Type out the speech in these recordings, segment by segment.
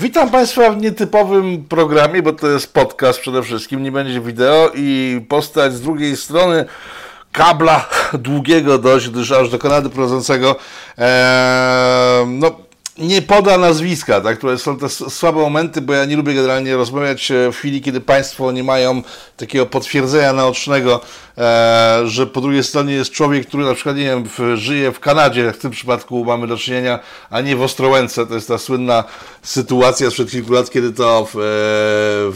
Witam Państwa w nietypowym programie, bo to jest podcast przede wszystkim, nie będzie wideo i postać z drugiej strony kabla długiego dość, gdyż aż do Kanady prowadzącego ee, no, nie poda nazwiska, tak? które są te słabe momenty, bo ja nie lubię generalnie rozmawiać e, w chwili, kiedy Państwo nie mają takiego potwierdzenia naocznego, e, że po drugiej stronie jest człowiek, który na przykład, nie wiem, w, żyje w Kanadzie, w tym przypadku mamy do czynienia, a nie w Ostrołęce. To jest ta słynna sytuacja sprzed kilku lat, kiedy to w,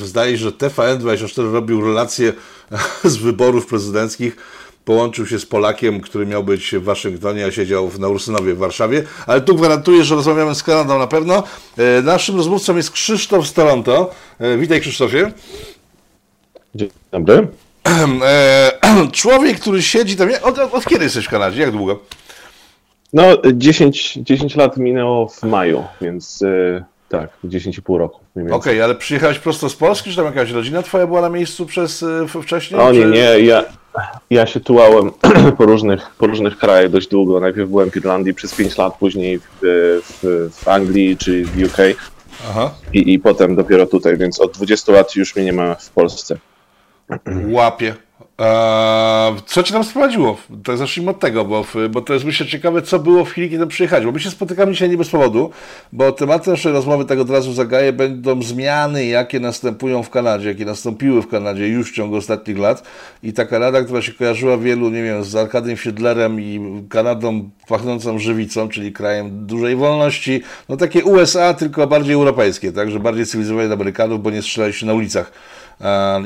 e, zdaje się, że TVN24 robił relacje z wyborów prezydenckich połączył się z Polakiem, który miał być w Waszyngtonie, a siedział na Ursynowie w Warszawie. Ale tu gwarantuję, że rozmawiamy z Kanadą na pewno. E, naszym rozmówcą jest Krzysztof z Toronto. E, witaj Krzysztofie. Dzień dobry. E, człowiek, który siedzi tam... Od, od kiedy jesteś w Kanadzie? Jak długo? No, 10, 10 lat minęło w maju, więc tak, 10,5 roku. Okej, okay, ale przyjechałeś prosto z Polski, czy tam jakaś rodzina twoja była na miejscu przez wcześniej? O nie, czy... nie, ja, ja się tułałem po różnych, po różnych krajach dość długo. Najpierw byłem w Irlandii przez 5 lat, później w, w, w Anglii czy w UK. Aha. I, I potem dopiero tutaj, więc od 20 lat już mnie nie ma w Polsce. Łapie. Eee, co cię tam sprowadziło? To zacznijmy od tego, bo, bo to jest myślę ciekawe, co było w chwili, kiedy przyjechać. Bo my się spotykamy dzisiaj nie bez powodu, bo tematem naszej rozmowy, tak od razu zagaję, będą zmiany, jakie następują w Kanadzie, jakie nastąpiły w Kanadzie już w ciągu ostatnich lat. I ta Kanada, która się kojarzyła wielu, nie wiem, z Arkadiem Fiedlerem i Kanadą pachnącą żywicą, czyli krajem dużej wolności, no takie USA, tylko bardziej europejskie, tak, że bardziej cywilizowane Amerykanów, bo nie strzelali się na ulicach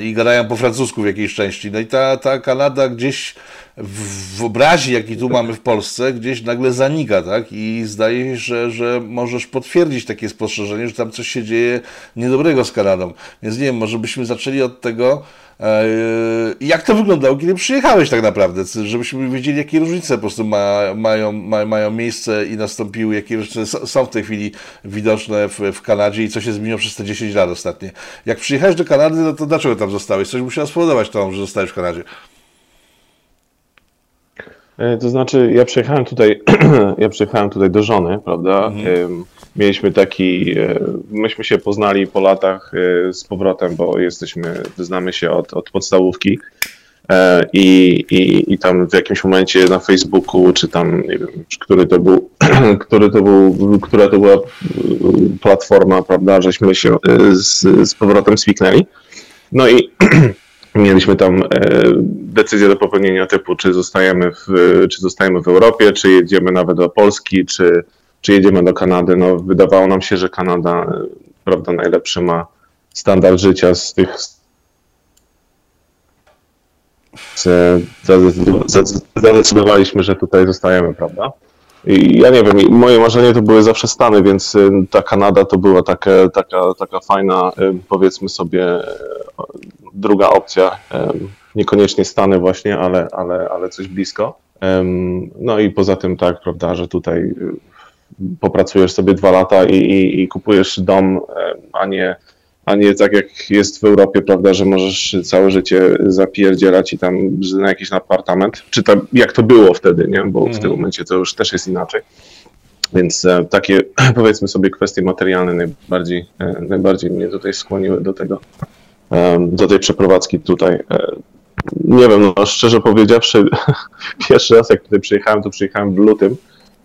i gadają po francusku w jakiejś części. No i ta, ta Kanada gdzieś w, w obrazie, jaki tu mamy w Polsce, gdzieś nagle zanika, tak? I zdaje się, że, że możesz potwierdzić takie spostrzeżenie, że tam coś się dzieje niedobrego z Kanadą. Więc nie wiem, może byśmy zaczęli od tego, e, jak to wyglądało, kiedy przyjechałeś tak naprawdę, żebyśmy wiedzieli, jakie różnice po prostu ma, mają, ma, mają miejsce i nastąpiły, jakie różnice są w tej chwili widoczne w, w Kanadzie i co się zmieniło przez te 10 lat ostatnie. Jak przyjechałeś do Kanady, no to dlaczego tam zostałeś? Coś musiało spowodować to, że zostałeś w Kanadzie. E, to znaczy, ja przyjechałem tutaj, ja przyjechałem tutaj do żony, prawda? Mhm. Mieliśmy taki, e, myśmy się poznali po latach e, z powrotem, bo jesteśmy, znamy się od, od podstawówki. I, i, I tam w jakimś momencie na Facebooku, czy tam, nie wiem, który to był, który to był, która to była platforma, prawda, żeśmy się z, z powrotem swiknęli. No i Mieliśmy tam e, decyzję do popełnienia typu, czy zostajemy w, czy zostajemy w Europie, czy jedziemy nawet do Polski, czy, czy jedziemy do Kanady. No, wydawało nam się, że Kanada e, prawda, najlepszy ma standard życia z tych. Zadecydowaliśmy, że tutaj zostajemy, prawda? I ja nie wiem, moje marzenie to były zawsze Stany, więc y, ta Kanada to była taka, taka, taka fajna, powiedzmy sobie, druga opcja. Niekoniecznie Stany właśnie, ale, ale, ale coś blisko. No i poza tym tak, prawda, że tutaj popracujesz sobie dwa lata i, i, i kupujesz dom, a nie a nie tak jak jest w Europie, prawda, że możesz całe życie zapierdzielać i tam na jakiś apartament, czy tam jak to było wtedy, nie? bo w tym mhm. momencie to już też jest inaczej. Więc e, takie, powiedzmy sobie, kwestie materialne najbardziej, e, najbardziej mnie tutaj skłoniły do tego, do tej przeprowadzki tutaj. Nie wiem, no szczerze powiedziawszy, pierwszy raz jak tutaj przyjechałem, to przyjechałem w lutym,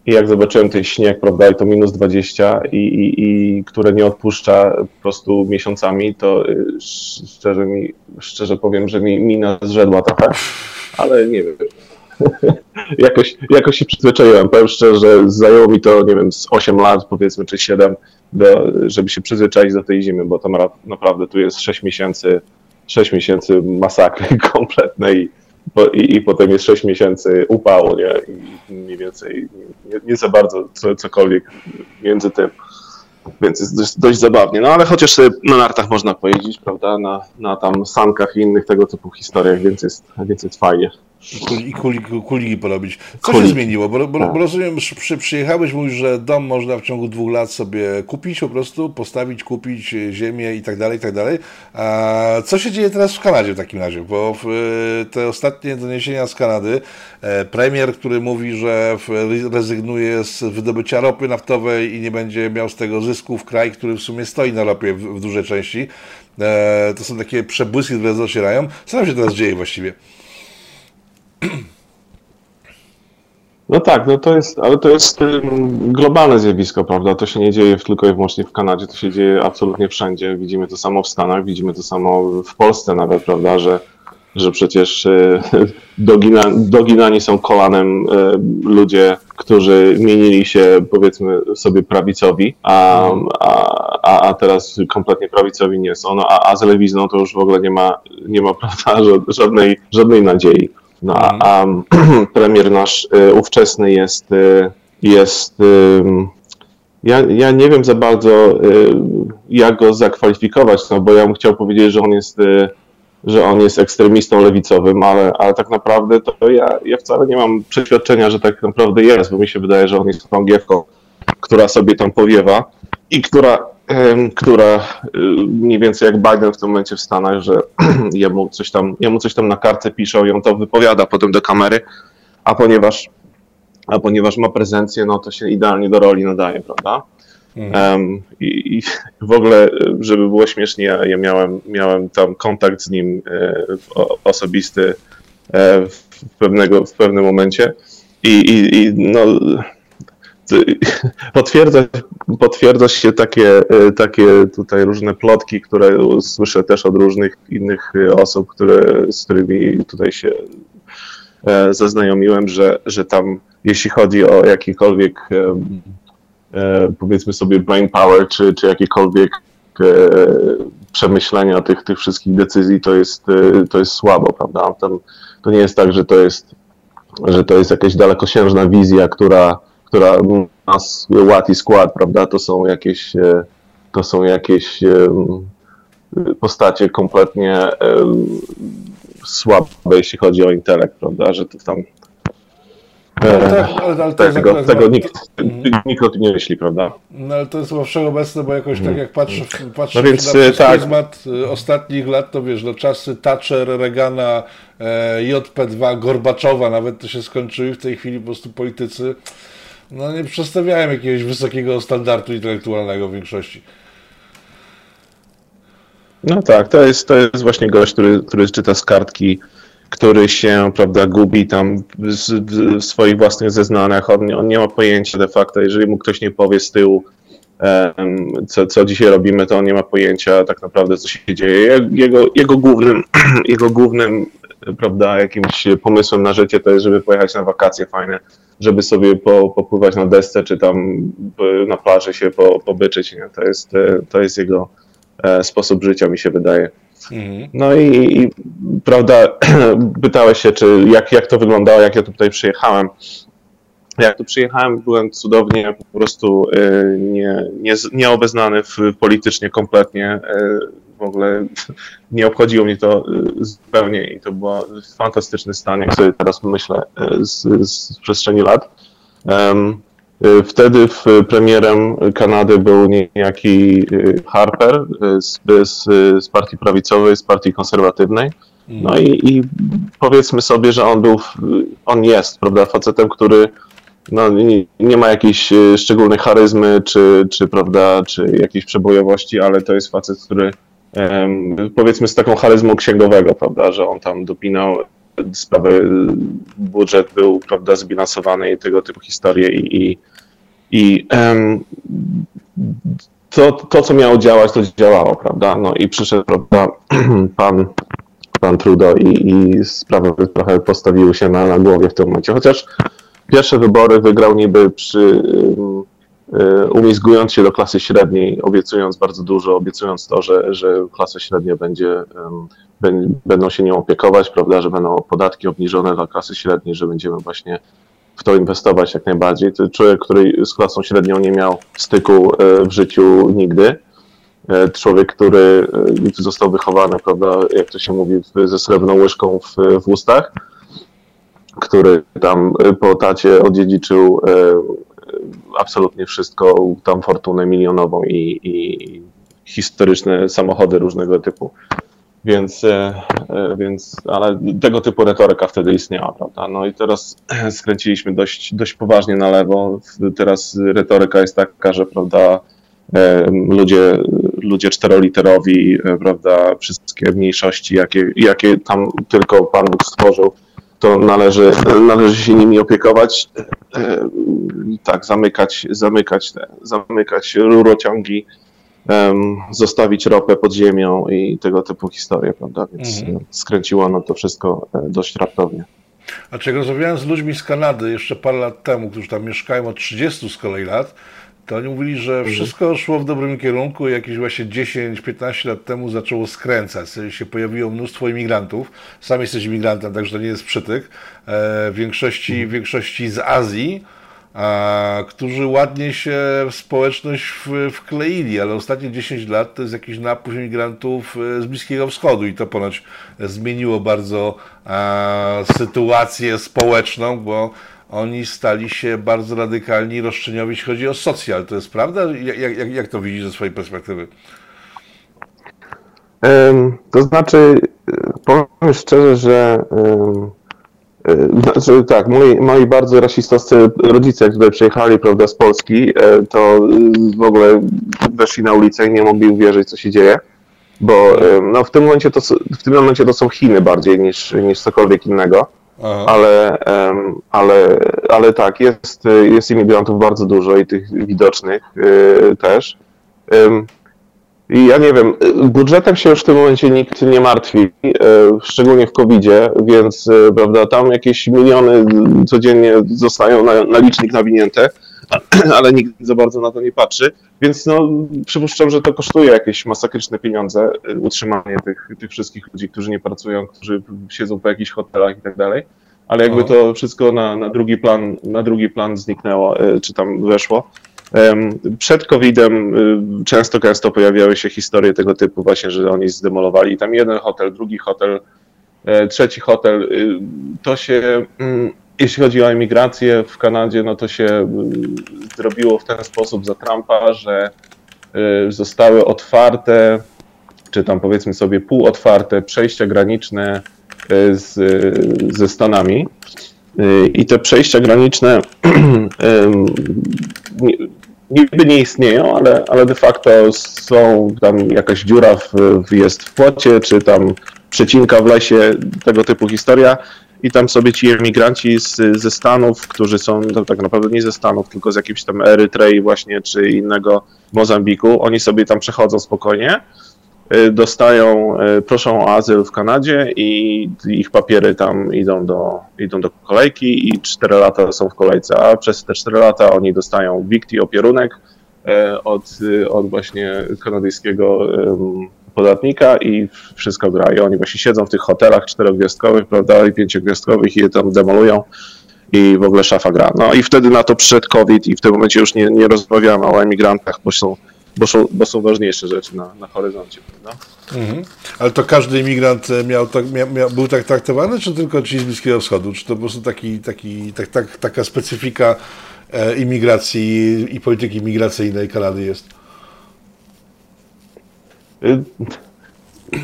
i jak zobaczyłem ten śnieg, prawda, i to minus 20, i, i, i które nie odpuszcza po prostu miesiącami, to y, szczerze, mi, szczerze powiem, że mi mina zrzedła trochę, ale nie wiem. jakoś, jakoś się przyzwyczaiłem. Powiem szczerze, że zajęło mi to, nie wiem, z 8 lat, powiedzmy, czy 7, do, żeby się przyzwyczaić do tej zimy, bo to naprawdę tu jest 6 miesięcy, 6 miesięcy masakry kompletnej i, i potem jest 6 miesięcy upału, nie? I mniej więcej nie, nie za bardzo co, cokolwiek między tym. Więc jest dość, dość, zabawnie. No ale chociaż na nartach można pojeździć, prawda? Na, na tam sankach i innych tego typu historiach, więc jest, więc jest fajnie. I kuligi, kuligi porobić. Co się zmieniło? Bo, bo, bo tak. rozumiem, przy, przyjechałeś, mówisz, że dom można w ciągu dwóch lat sobie kupić po prostu, postawić, kupić ziemię i tak dalej, i tak dalej. A co się dzieje teraz w Kanadzie w takim razie? Bo w, te ostatnie doniesienia z Kanady, e, premier, który mówi, że rezygnuje z wydobycia ropy naftowej i nie będzie miał z tego zysku w kraj, który w sumie stoi na ropie w, w dużej części. E, to są takie przebłyski, które docierają. Co tam się teraz dzieje właściwie? No tak, no to jest, ale to jest globalne zjawisko, prawda? To się nie dzieje tylko i wyłącznie w Kanadzie, to się dzieje absolutnie wszędzie. Widzimy to samo w Stanach, widzimy to samo w Polsce nawet, prawda, że, że przecież e, dogina, doginani są kolanem e, ludzie, którzy mienili się powiedzmy sobie prawicowi, a, a, a teraz kompletnie prawicowi nie są, no, a, a z lewizną to już w ogóle nie ma, nie ma prawda, żadnej, żadnej nadziei. No, a, mhm. a premier nasz y, ówczesny jest, y, jest y, ja, ja nie wiem za bardzo, jak go zakwalifikować, no bo ja bym chciał powiedzieć, że on jest, że on jest ekstremistą lewicowym, ale, ale tak naprawdę to ja, ja wcale nie mam przeświadczenia, że tak naprawdę jest, bo mi się wydaje, że on jest chorągiewką, która sobie tam powiewa i która która mniej więcej jak Biden w tym momencie w Stanach, że jemu coś tam, jemu coś tam na kartce piszą i on to wypowiada potem do kamery, a ponieważ, a ponieważ ma prezencję, no to się idealnie do roli nadaje, prawda? Um, i, i, w ogóle, żeby było śmiesznie, ja, ja miałem, miałem tam kontakt z nim e, o, osobisty e, w, pewnego, w pewnym momencie i, i, i no, potwierdza, potwierdza się takie, e, takie tutaj różne plotki, które słyszę też od różnych innych osób, które, z którymi tutaj się e, zaznajomiłem, że, że tam jeśli chodzi o jakikolwiek e, powiedzmy sobie brain power, czy, czy jakiekolwiek przemyślenia tych, tych wszystkich decyzji, to jest, to jest słabo, prawda? Tam, to nie jest tak, że to jest, że to jest jakaś dalekosiężna wizja, która która nas łati skład, prawda? To są jakieś, e, to są jakieś e, postacie kompletnie e, słabe, jeśli chodzi o intelekt, prawda? Że to tam tak, ale, ale tego, akurat, tego nikt, mhm. nikt o tym nie myśli, prawda? No ale to jest chyba wszechobecne, bo jakoś tak jak patrzę, patrzę no więc, na tak. pryzmat ostatnich lat, to wiesz, no czasy Thatcher, Reagana, JP2, Gorbaczowa nawet to się skończyły, w tej chwili po prostu politycy no nie przedstawiałem jakiegoś wysokiego standardu intelektualnego w większości. No tak, to jest, to jest właśnie gość, który, który czyta z kartki, który się, prawda, gubi tam w, w swoich własnych zeznaniach. On, on, nie ma pojęcia de facto, jeżeli mu ktoś nie powie z tyłu, um, co, co dzisiaj robimy, to on nie ma pojęcia tak naprawdę, co się dzieje. Jego, jego głównym, jego głównym prawda, jakimś pomysłem na życie to jest, żeby pojechać na wakacje fajne żeby sobie po, popływać na desce, czy tam na plaży się po, pobyczyć. Nie? To, jest, e, to jest jego e, sposób życia, mi się wydaje. Mhm. No i, i, prawda, pytałeś się, czy jak, jak to wyglądało, jak ja tutaj przyjechałem. Jak tu przyjechałem, byłem cudownie po prostu e, nie, nie, nieobeznany w, politycznie kompletnie. W ogóle nie obchodziło mnie to y, zupełnie i to był fantastyczny stan, jak sobie teraz myślę, y, z, z przestrzeni lat. Y, wtedy w premierem Kanady był niejaki Harper z, z, z partii prawicowej, z partii konserwatywnej. No i, i, powiedzmy sobie, że on był, on jest, prawda, facetem, który no, nie, nie, ma jakiejś szczególnej charyzmy, czy, czy, prawda, czy jakiejś przebojowości, ale to jest facet, który powiedzmy z taką charyzmą księgowego, prawda, że on tam dopinał sprawy, budżet był, prawda, zbilansowany i tego typu historie i, i, i to, to, co miało działać, to działało, prawda, no i przyszedł, prawda, pan, pan Trudeau i, i sprawy trochę postawiły się na, na głowie w tym momencie, chociaż pierwsze wybory wygrał niby przy umizgując się do klasy średniej, obiecując bardzo dużo, obiecując to, że, że klasa średnia będzie, będą się nią opiekować, prawda, że będą podatki obniżone dla klasy średniej, że będziemy właśnie w to inwestować jak najbardziej. To człowiek, który z klasą średnią nie miał styku e, w życiu nigdy. E, człowiek, który został wychowany, prawda, jak to się mówi, ze srebrną łyżką w, w ustach który tam po tacie odziedziczył absolutnie wszystko, tam fortunę milionową i, i historyczne samochody różnego typu. Więc, e, e, więc, ale tego typu retoryka wtedy istniała, prawda? No i teraz skręciliśmy dość, dość poważnie na lewo. Teraz retoryka jest taka, że, prawda, e, ludzie, ludzie czteroliterowi, prawda, wszystkie mniejszości, jakie, jakie tam tylko Pan Bóg stworzył, to należy, należy się nimi opiekować, tak, zamykać, zamykać, te, zamykać rurociągi, zostawić ropę pod ziemią i tego typu historie, prawda? Więc mhm. skręciło ono to wszystko e, dość raptownie. A czego rozmawiałem z ludźmi z Kanady jeszcze parę lat temu, którzy tam mieszkają od 30 z kolei lat, to oni mówili, że mhm. wszystko szło w dobrym kierunku i jakieś właśnie 10-15 lat temu zaczęło skręcać. Się pojawiło mnóstwo imigrantów. Sam jesteś imigrantem, także to nie jest przytyk. E, w większości, w większości z Azji a, którzy ładnie się w społeczność w, wkleili, ale ostatnie 10 lat to jest jakiś napływ imigrantów e, z Bliskiego Wschodu i to ponoć zmieniło bardzo a, sytuację społeczną, bo oni stali się bardzo radykalni roszczeniowi, jeśli chodzi o socjal. To jest prawda? Jak, jak, jak to widzisz ze swojej perspektywy? To znaczy, e, powiem szczerze, że E, znaczy, tak, moi, moi bardzo rasistowscy rodzice, tutaj przyjechali prawda, z Polski, e, to w ogóle weszli na ulicę i nie mogli uwierzyć, co się dzieje, bo no, w, tym momencie to, w tym momencie to są Chiny bardziej niż, niż cokolwiek innego, ale, ale, ale tak, jest, jest imigrantów bardzo dużo i tych widocznych też. I ja nie wiem, budżetem się już w tym momencie nikt nie martwi, e, szczególnie w COVID-zie, więc e, prawda, tam jakieś miliony codziennie zostają na, na licznik nawinięte, ale nikt za bardzo na to nie patrzy, więc no, przypuszczam, że to kosztuje jakieś masakryczne pieniądze, e, utrzymanie tych, tych wszystkich ludzi, którzy nie pracują, którzy siedzą po jakichś hotelach i tak dalej, ale jakby to wszystko na, na, drugi plan, na drugi plan zniknęło, czy tam weszło. Przed COVID-em y, często, często pojawiały się historie tego typu właśnie, że oni zdemolowali tam jeden hotel, drugi hotel, e, trzeci hotel. Y, to się, mm, jeśli chodzi o emigrację w Kanadzie, no to się y, zrobiło w ten sposób za Trumpa, że zostały otwarte, czy tam powiedzmy sobie półotwarte przejścia graniczne z, ze Stanami. I te przejścia graniczne niby nie istnieją, ale, ale de facto są tam jakaś dziura w, jest w płocie, czy tam przecinka w lesie, tego typu historia. I tam sobie ci emigranci z, ze Stanów, którzy są no, tak naprawdę nie ze Stanów, tylko z jakimś tam Erytrei właśnie, czy innego Mozambiku, oni sobie tam przechodzą spokojnie Y, dostają, y, proszą o azyl w Kanadzie i ich papiery tam idą do, idą do kolejki i 4 lata są w kolejce, a przez te 4 lata oni dostają wikti, opierunek y, od, od właśnie kanadyjskiego podatnika i wszystko gra. I oni właśnie siedzą w tych hotelach czterogwiazdkowych, prawda, i pięciogwiazdkowych i je tam demolują i w ogóle szafa gra. No i wtedy na to przyszedł COVID i w tym momencie już nie, nie rozmawiamy o emigrantach, bo są bo są, bo są ważniejsze rzeczy na, na horyzoncie, prawda? Mhm. Ale to każdy imigrant e, miał, tak, miał, był tak traktowany, czy tylko ci z Bliskiego Wschodu? Czy to po prostu taki, taki, tak, tak, taka specyfika e, imigracji i polityki imigracyjnej Kanady jest? Y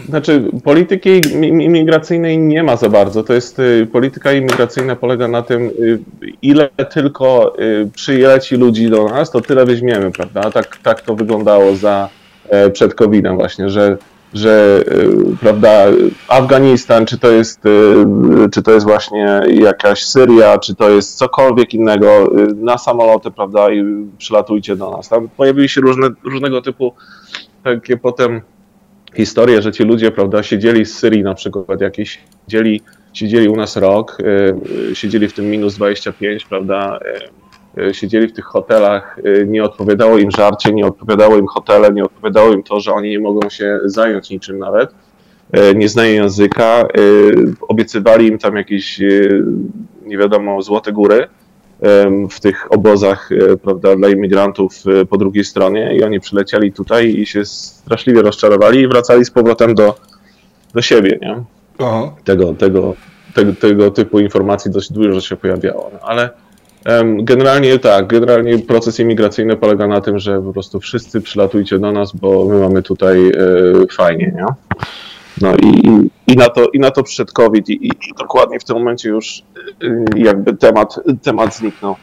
znaczy, polityki imigracyjnej nie ma za bardzo. To jest y, polityka imigracyjna polega na tym, y, ile tylko przyleci ludzi do nas, to tyle weźmiemy, prawda? Tak, tak to wyglądało za e, przed COVID-em właśnie, że, że prawda, Afganistan, czy to jest, czy to jest właśnie jakaś Syria, czy to jest cokolwiek innego, na samoloty, prawda, i przylatujcie do nas. Tam pojawiły się różne, różnego typu takie potem historię, że ci ludzie, prawda, siedzieli z Syrii na przykład jakieś, siedzieli, siedzieli u nas rok, y, siedzieli w tym minus 25, prawda, y, y, siedzieli w tych hotelach, nie odpowiadało im żarcie, nie odpowiadało im hotele, nie odpowiadało im to, że oni nie mogą się zająć niczym nawet, nie znają języka, obiecywali im tam jakieś, nie wiadomo, złote góry, w tych obozach e, prawda, dla imigrantów e, po drugiej stronie i oni przylecieli tutaj i się straszliwie rozczarowali i wracali z powrotem do, do siebie, nie? Aha. Tego, tego, te, tego typu informacji dość dużo się pojawiało. No, ale Generalnie tak, generalnie proces imigracyjny polega na tym, że po prostu wszyscy przylatujcie do nas, bo my mamy tutaj e, fajnie, nie? No i, i, na, to, i na to przyszedł COVID i, i dokładnie w tym momencie już e, jakby temat, temat zniknął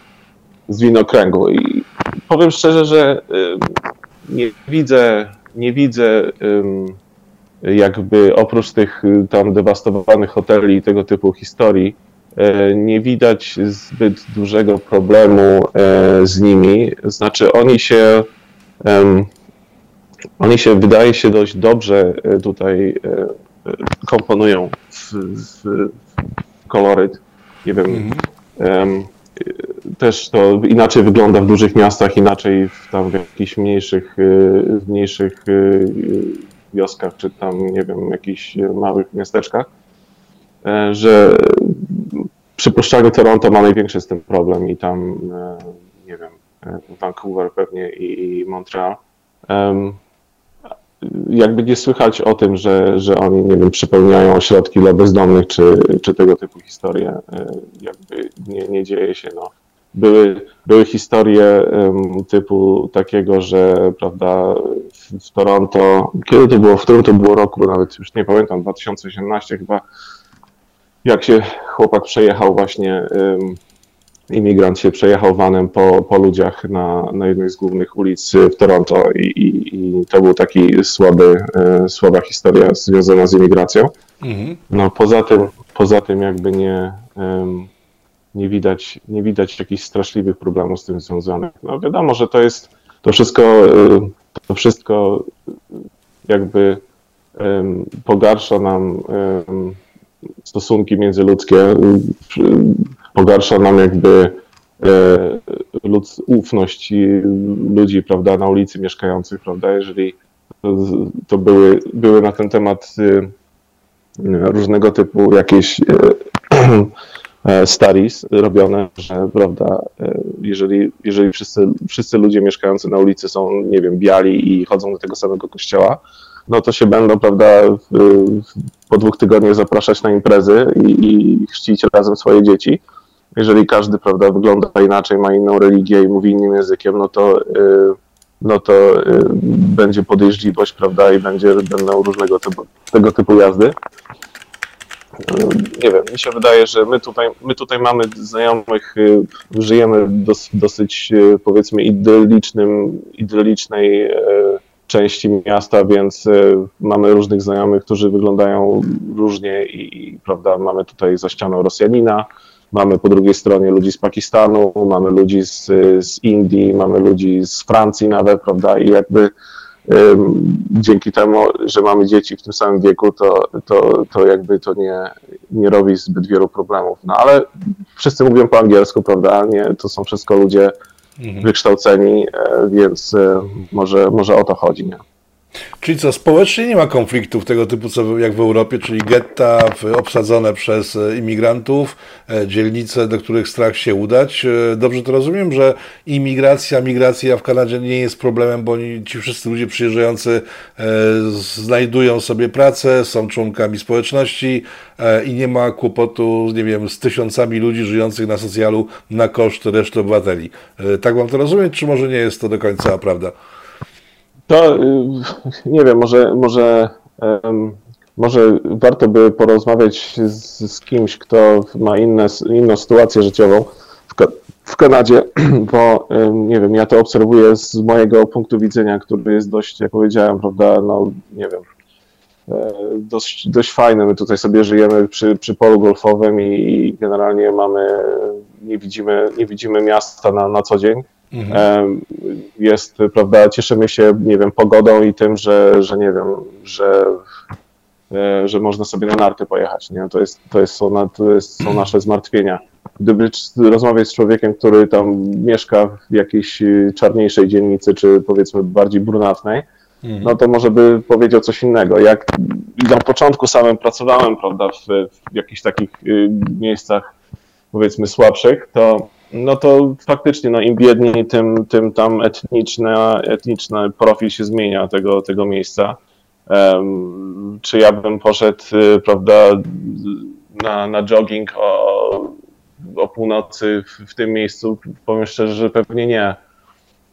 z winokręgu i powiem szczerze, że nie widzę, nie widzę jakby oprócz tych tam dewastowanych hoteli i tego typu historii, nie widać zbyt dużego problemu z nimi. Znaczy, oni się, oni się wydaje się dość dobrze e, tutaj komponują w, w koloryt. Nie wiem. Mhm. Też to inaczej wygląda w dużych miastach, inaczej w, tam w jakichś mniejszych, mniejszych wioskach, czy tam, nie wiem, jakichś małych miasteczkach że przypuszczalnie Toronto ma największy z tym problem i tam, e, nie wiem, e, Vancouver pewnie i Montreal. Jakby nie słychać o tym, że, że oni, nie wiem, przypełniają ośrodki dla bezdomnych, czy, czy tego typu historie. E, jakby nie, nie dzieje się, no. Były, były historie typu takiego, że prawda, w, Toronto, kiedy to było, w którym to było roku, nawet już nie pamiętam, 2018 chyba, jak się chłopak przejechał właśnie, imigrant się przejechał vanem po, po ludziach na, na jednej z głównych ulic w Toronto i, i, i to był taki słaby, e, słaba historia związana z imigracją. Mhm. No poza tym, poza tym jakby nie, nie widać, nie widać jakichś straszliwych problemów z tym związanych. No wiadomo, że to jest, to wszystko, e, to wszystko jakby pogarsza nam stosunki międzyludzkie, pogarsza nam jakby e, ufność ludzi, prawda, na ulicy mieszkających, prawda, jeżeli to były, były na ten temat e, różnego typu jakieś e, studies robione, że prawda, jeżeli, jeżeli wszyscy, wszyscy ludzie mieszkający na ulicy są, nie wiem, biali i chodzą do tego samego kościoła, no to się będą, prawda, po dwóch tygodniach zapraszać na imprezy i, i chrzcić razem swoje dzieci. Jeżeli każdy, prawda, wygląda inaczej, ma inną religię i mówi innym językiem, no to, y, no to y, będzie podejrzliwość, prawda, i będzie, będą różnego typu, tego typu jazdy. Nie wiem, mi się wydaje, że my tutaj, my tutaj mamy znajomych, y, żyjemy w dosyć, powiedzmy, idylicznym, idylicznej części miasta, więc y, mamy różnych znajomych, którzy wyglądają różnie i, i prawda, mamy tutaj za ścianą Rosjanina, mamy po drugiej stronie ludzi z Pakistanu, mamy ludzi z, z Indii, mamy ludzi z Francji nawet, prawda, i jakby dzięki temu, że mamy dzieci w tym samym wieku, to, to, to jakby to nie, nie robi zbyt wielu problemów. No ale wszyscy mówią po angielsku, prawda? Nie, to są wszystko ludzie mhm. wykształceni, e, więc e, może, może o to chodzi. Nie? Czyli co, społecznie nie ma konfliktów tego typu, co jak w Europie, czyli getta obsadzone przez e, imigrantów, dzielnice, do których strach się udać. Dobrze to rozumiem, że imigracja, migracja w Kanadzie nie jest problemem, bo ci wszyscy ludzie przyjeżdżający znajdują sobie pracę, są członkami społeczności, E, i nie ma kłopotu, nie wiem, z tysiącami ludzi żyjących na socjalu na koszt reszty obywateli. E, tak mam to rozumieć, czy może nie jest to do końca prawda? To y, nie wiem, może, może, może warto by porozmawiać z, z kimś, kto ma inne, inną sytuację życiową w, w Kanadzie, bo nie wiem, ja to obserwuję z mojego punktu widzenia, który jest dość, jak powiedziałem, prawda, no nie wiem, E, dość, dość fajne. My tutaj sobie żyjemy przy, przy polu golfowym i generalnie mamy, nie widzimy, nie widzimy miasta na, na co dzień. Mhm. E, jest, prawda, cieszymy się, nie wiem, pogodą i tym, że, że nie wiem, że, e, że można sobie na narty pojechać, nie? To, jest, to, jest, są, to jest, są nasze zmartwienia. Gdyby rozmawiać z człowiekiem, który tam mieszka w jakiejś czarniejszej dzielnicy, czy powiedzmy bardziej brunatnej, no to może by powiedział coś innego. Jak na początku samym pracowałem, prawda, w, w jakichś takich y, miejscach, powiedzmy, słabszych, to no to faktycznie, no im biedniej, tym, tym tam etniczny, etniczny profil się zmienia tego, tego miejsca. Um, czy ja bym poszedł, y, prawda, na, na jogging o, o północy w, w tym miejscu? Powiem szczerze, że pewnie nie.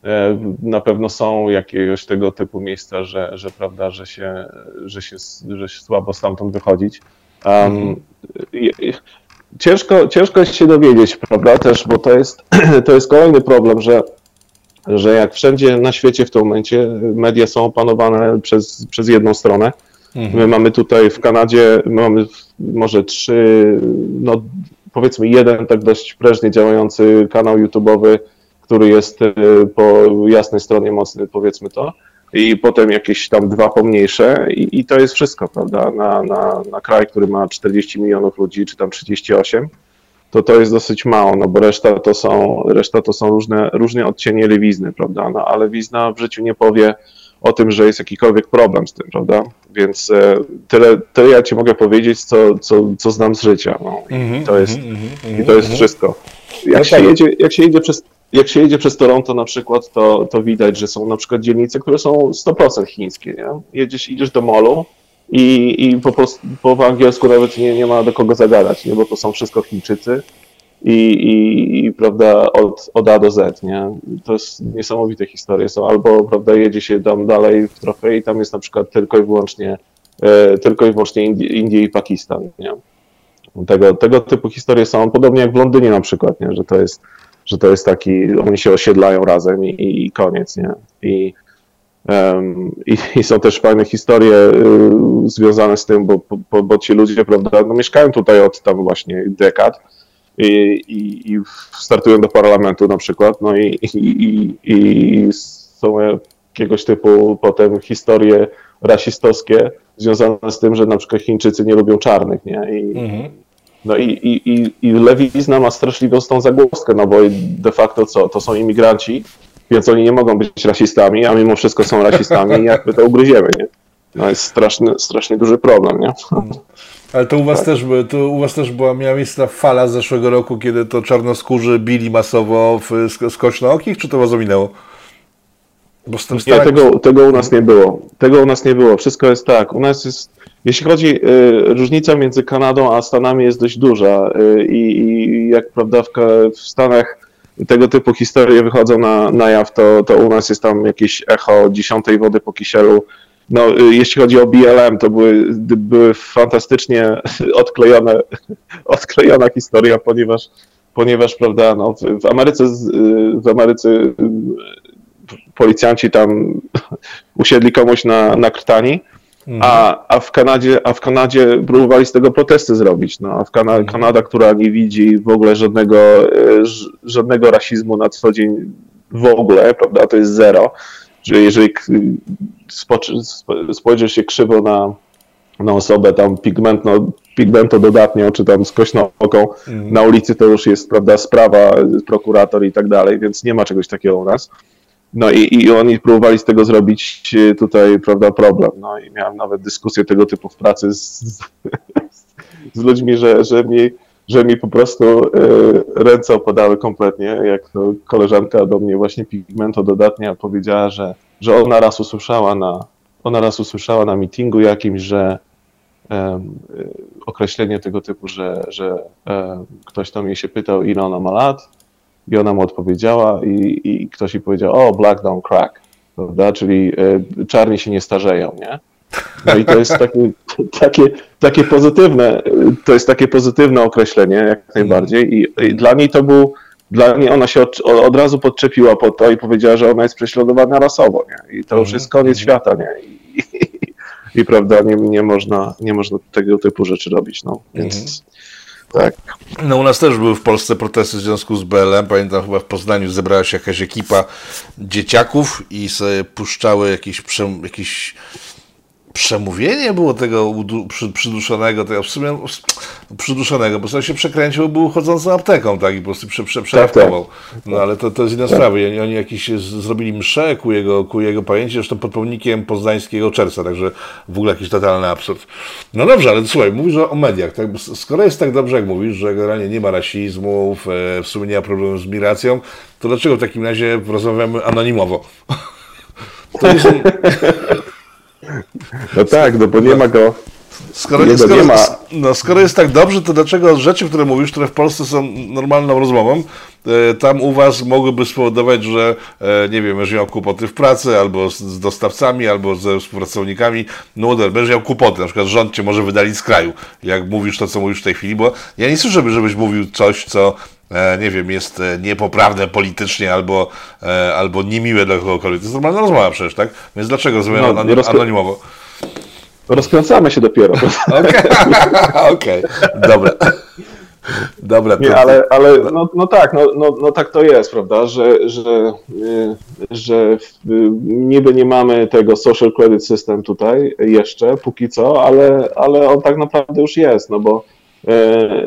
E, na pewno są jakiegoś tego typu miejsca, że, że prawda, że się, że się, że się słabo stamtąd wychodzić. Um, ciężko, ciężko jest się dowiedzieć, prawda, też, bo to jest, to jest kolejny problem, że, że jak wszędzie na świecie w tym momencie media są opanowane przez, przez jedną stronę. Mhm. My mamy tutaj w Kanadzie, mamy może trzy, no powiedzmy jeden tak dość prężnie działający kanał YouTube'owy, który jest e, po jasnej stronie mocny, powiedzmy to, i potem jakieś tam dwa pomniejsze i, i to jest wszystko, prawda, na, na, na kraj, który ma 40 milionów ludzi, czy tam 38, to to jest dosyć mało, no bo reszta to są, reszta to są różne, różne odcienie lewizny, prawda, no ale wizna w życiu nie powie o tym, że jest jakikolwiek problem z tym, prawda, więc e, tyle, tyle ja ci mogę powiedzieć, co, co, co znam z życia, no i mm -hmm, to jest, mm -hmm, i to jest mm -hmm. wszystko. Jak, się jedzie, jak się jedzie przez jak się jedzie przez Toronto na przykład, to, to widać, że są na przykład dzielnice, które są 100% chińskie, nie? Jedziesz, idziesz do molu i, i po, prostu, po angielsku nawet nie, nie ma do kogo zagadać, nie? Bo to są wszystko Chińczycy i, i, i prawda, od, od A do Z, nie? To jest niesamowite historie są, albo prawda, jedzie się tam dalej w trochę i tam jest na przykład tylko i wyłącznie e, tylko i wyłącznie Indie, i Pakistan, nie? Tego, tego typu historie są, podobnie jak w Londynie na przykład, nie? że to jest że to jest taki, oni się osiedlają razem i, i koniec, nie? I, um, i, i, są też fajne historie y, związane z tym, bo, bo, bo, ci ludzie, prawda, no mieszkają tutaj od tam właśnie dekad i, i, i startują do parlamentu na przykład, no i, i, i są jakiegoś typu potem historie rasistowskie związane z tym, że na przykład Chińczycy nie lubią czarnych, nie? I, mhm. No i, i, i, i lewizna ma straszliwą tą zagłoskę, no bo de facto co, to są imigranci, więc oni nie mogą być rasistami, a mimo wszystko są rasistami i jakby to ugryziemy, nie? No jest straszny, strasznie duży problem, nie? Ale to u was tak. też to u was też była, miała miejsce fala z zeszłego roku, kiedy to czarnoskórzy bili masowo w skocznookich, czy to was ominęło? Bo z tym nie, tego, tego u nas nie było. Tego u nas nie było. Wszystko jest tak. U nas jest jeśli chodzi, y, różnica między Kanadą a Stanami jest dość duża y, i, jak prawda w, w, Stanach tego typu historie wychodzą na, na jaw, to, to u nas jest tam jakieś echo dziesiątej wody po kisielu. No, y, jeśli chodzi o BLM, to były, były fantastycznie odklejone, odklejona historia, ponieważ, ponieważ prawda, no, w, w Ameryce, w Ameryce policjanci tam usiedli komuś na, na krtani, Mhm. A, a, w Kanadzie, a w Kanadzie próbowali z tego protesty zrobić. No, a w Kana mhm. Kanada, która nie widzi w ogóle żadnego, e, żadnego rasizmu na co dzień w ogóle, prawda, to jest zero. Że jeżeli spojrzysz się krzywo na, na osobę tam pigmentno, pigmento dodatnio, czy tam skośnooką mhm. na ulicy, to już jest, prawda, sprawa, prokurator i tak dalej, więc nie ma czegoś takiego u nas. No i, i oni próbowali z tego zrobić e, tutaj, prawda, problem. No i miałem nawet dyskusję tego typu w pracy z, z, z ludźmi, że, że, mi, że mi po prostu y, ręce opadały kompletnie, jak koleżanka do mnie właśnie pigmento dodatnia powiedziała, że, że ona raz usłyszała na, ona raz usłyszała na meetingu jakimś, że um, określenie tego typu, że, że um, ktoś tam jej się pytał, ile ona ma lat, i ona mu odpowiedziała i, i ktoś jej powiedział, o, black don't crack, prawda? Czyli y, czarni się nie starzeją, nie? No i to jest takie, takie, takie pozytywne, to jest takie pozytywne określenie, jak najbardziej i, i dla niej to był, dla niej ona się od, od, razu podczepiła po to i powiedziała, że ona jest prześladowana rasowo, nie? I to już jest koniec mhm. świata, nie? I, i, i prawda, nie, nie, można, nie można tego typu rzeczy robić, no, więc... Mhm. Tak. No u nas też były w Polsce protesty w związku z BLM. Pamiętam chyba w Poznaniu zebrała się jakaś ekipa dzieciaków i sobie puszczały jakieś, jakieś przemówienie było tego przyduszonego, tego w sumie przyduszonego, bo sobie się przekręcił, był chodzącą apteką, tak, i po prostu prze, prze, tak, tak. No ale to, to jest inna tak. sprawa. Oni, oni jakieś zrobili mszę ku jego, ku jego pamięci, zresztą pod pomnikiem poznańskiego czerwca, także w ogóle jakiś totalny absurd. No dobrze, ale słuchaj, mówisz o mediach, tak? Skoro jest tak dobrze, jak mówisz, że generalnie nie ma rasizmu, w sumie nie ma problemu z migracją, to dlaczego w takim razie rozmawiamy anonimowo? To jest... No tak, no bo nie ma go, skoro, skoro, no, skoro jest tak dobrze, to dlaczego rzeczy, które mówisz, które w Polsce są normalną rozmową, e, tam u Was mogłyby spowodować, że e, nie wiem, będziesz miał kłopoty w pracy, albo z, dostawcami, albo ze współpracownikami, no whatever, będziesz miał kłopoty, na przykład rząd Cię może wydalić z kraju, jak mówisz to, co mówisz w tej chwili, bo ja nie słyszę, żebyś mówił coś, co nie wiem, jest e, niepoprawne politycznie albo, e, albo niemiłe dla kogokolwiek. To jest normalna rozmowa przecież, tak? Więc dlaczego zrobimy no, anonim, anonimowo? Rozkręcamy się dopiero. Okej, okay. dobra. Dobra, to... Nie, ale, ale no, no tak, no, no, no tak to jest, prawda, że, że, że niby nie mamy tego social credit system tutaj jeszcze, póki co, ale, ale on tak naprawdę już jest, no bo E,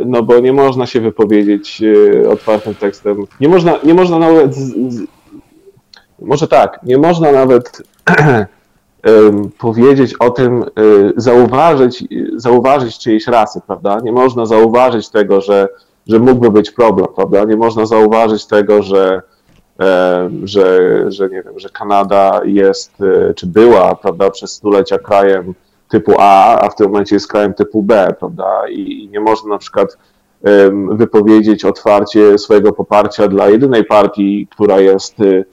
no bo nie można się wypowiedzieć e, otwartym tekstem. Nie można, nie można nawet. Może tak, nie można nawet powiedzieć o tym, e, zauważyć, zauważyć czyjejś rasy, prawda? Nie można zauważyć tego, że, że mógłby być problem, prawda? Nie można zauważyć tego, że, że, że nie wiem, że Kanada jest, czy była, prawda, przez stulecia krajem typu A, a w tym momencie jest krajem typu B, prawda? I, nie można na przykład wypowiedzieć otwarcie swojego poparcia dla jedynej partii, która jest y,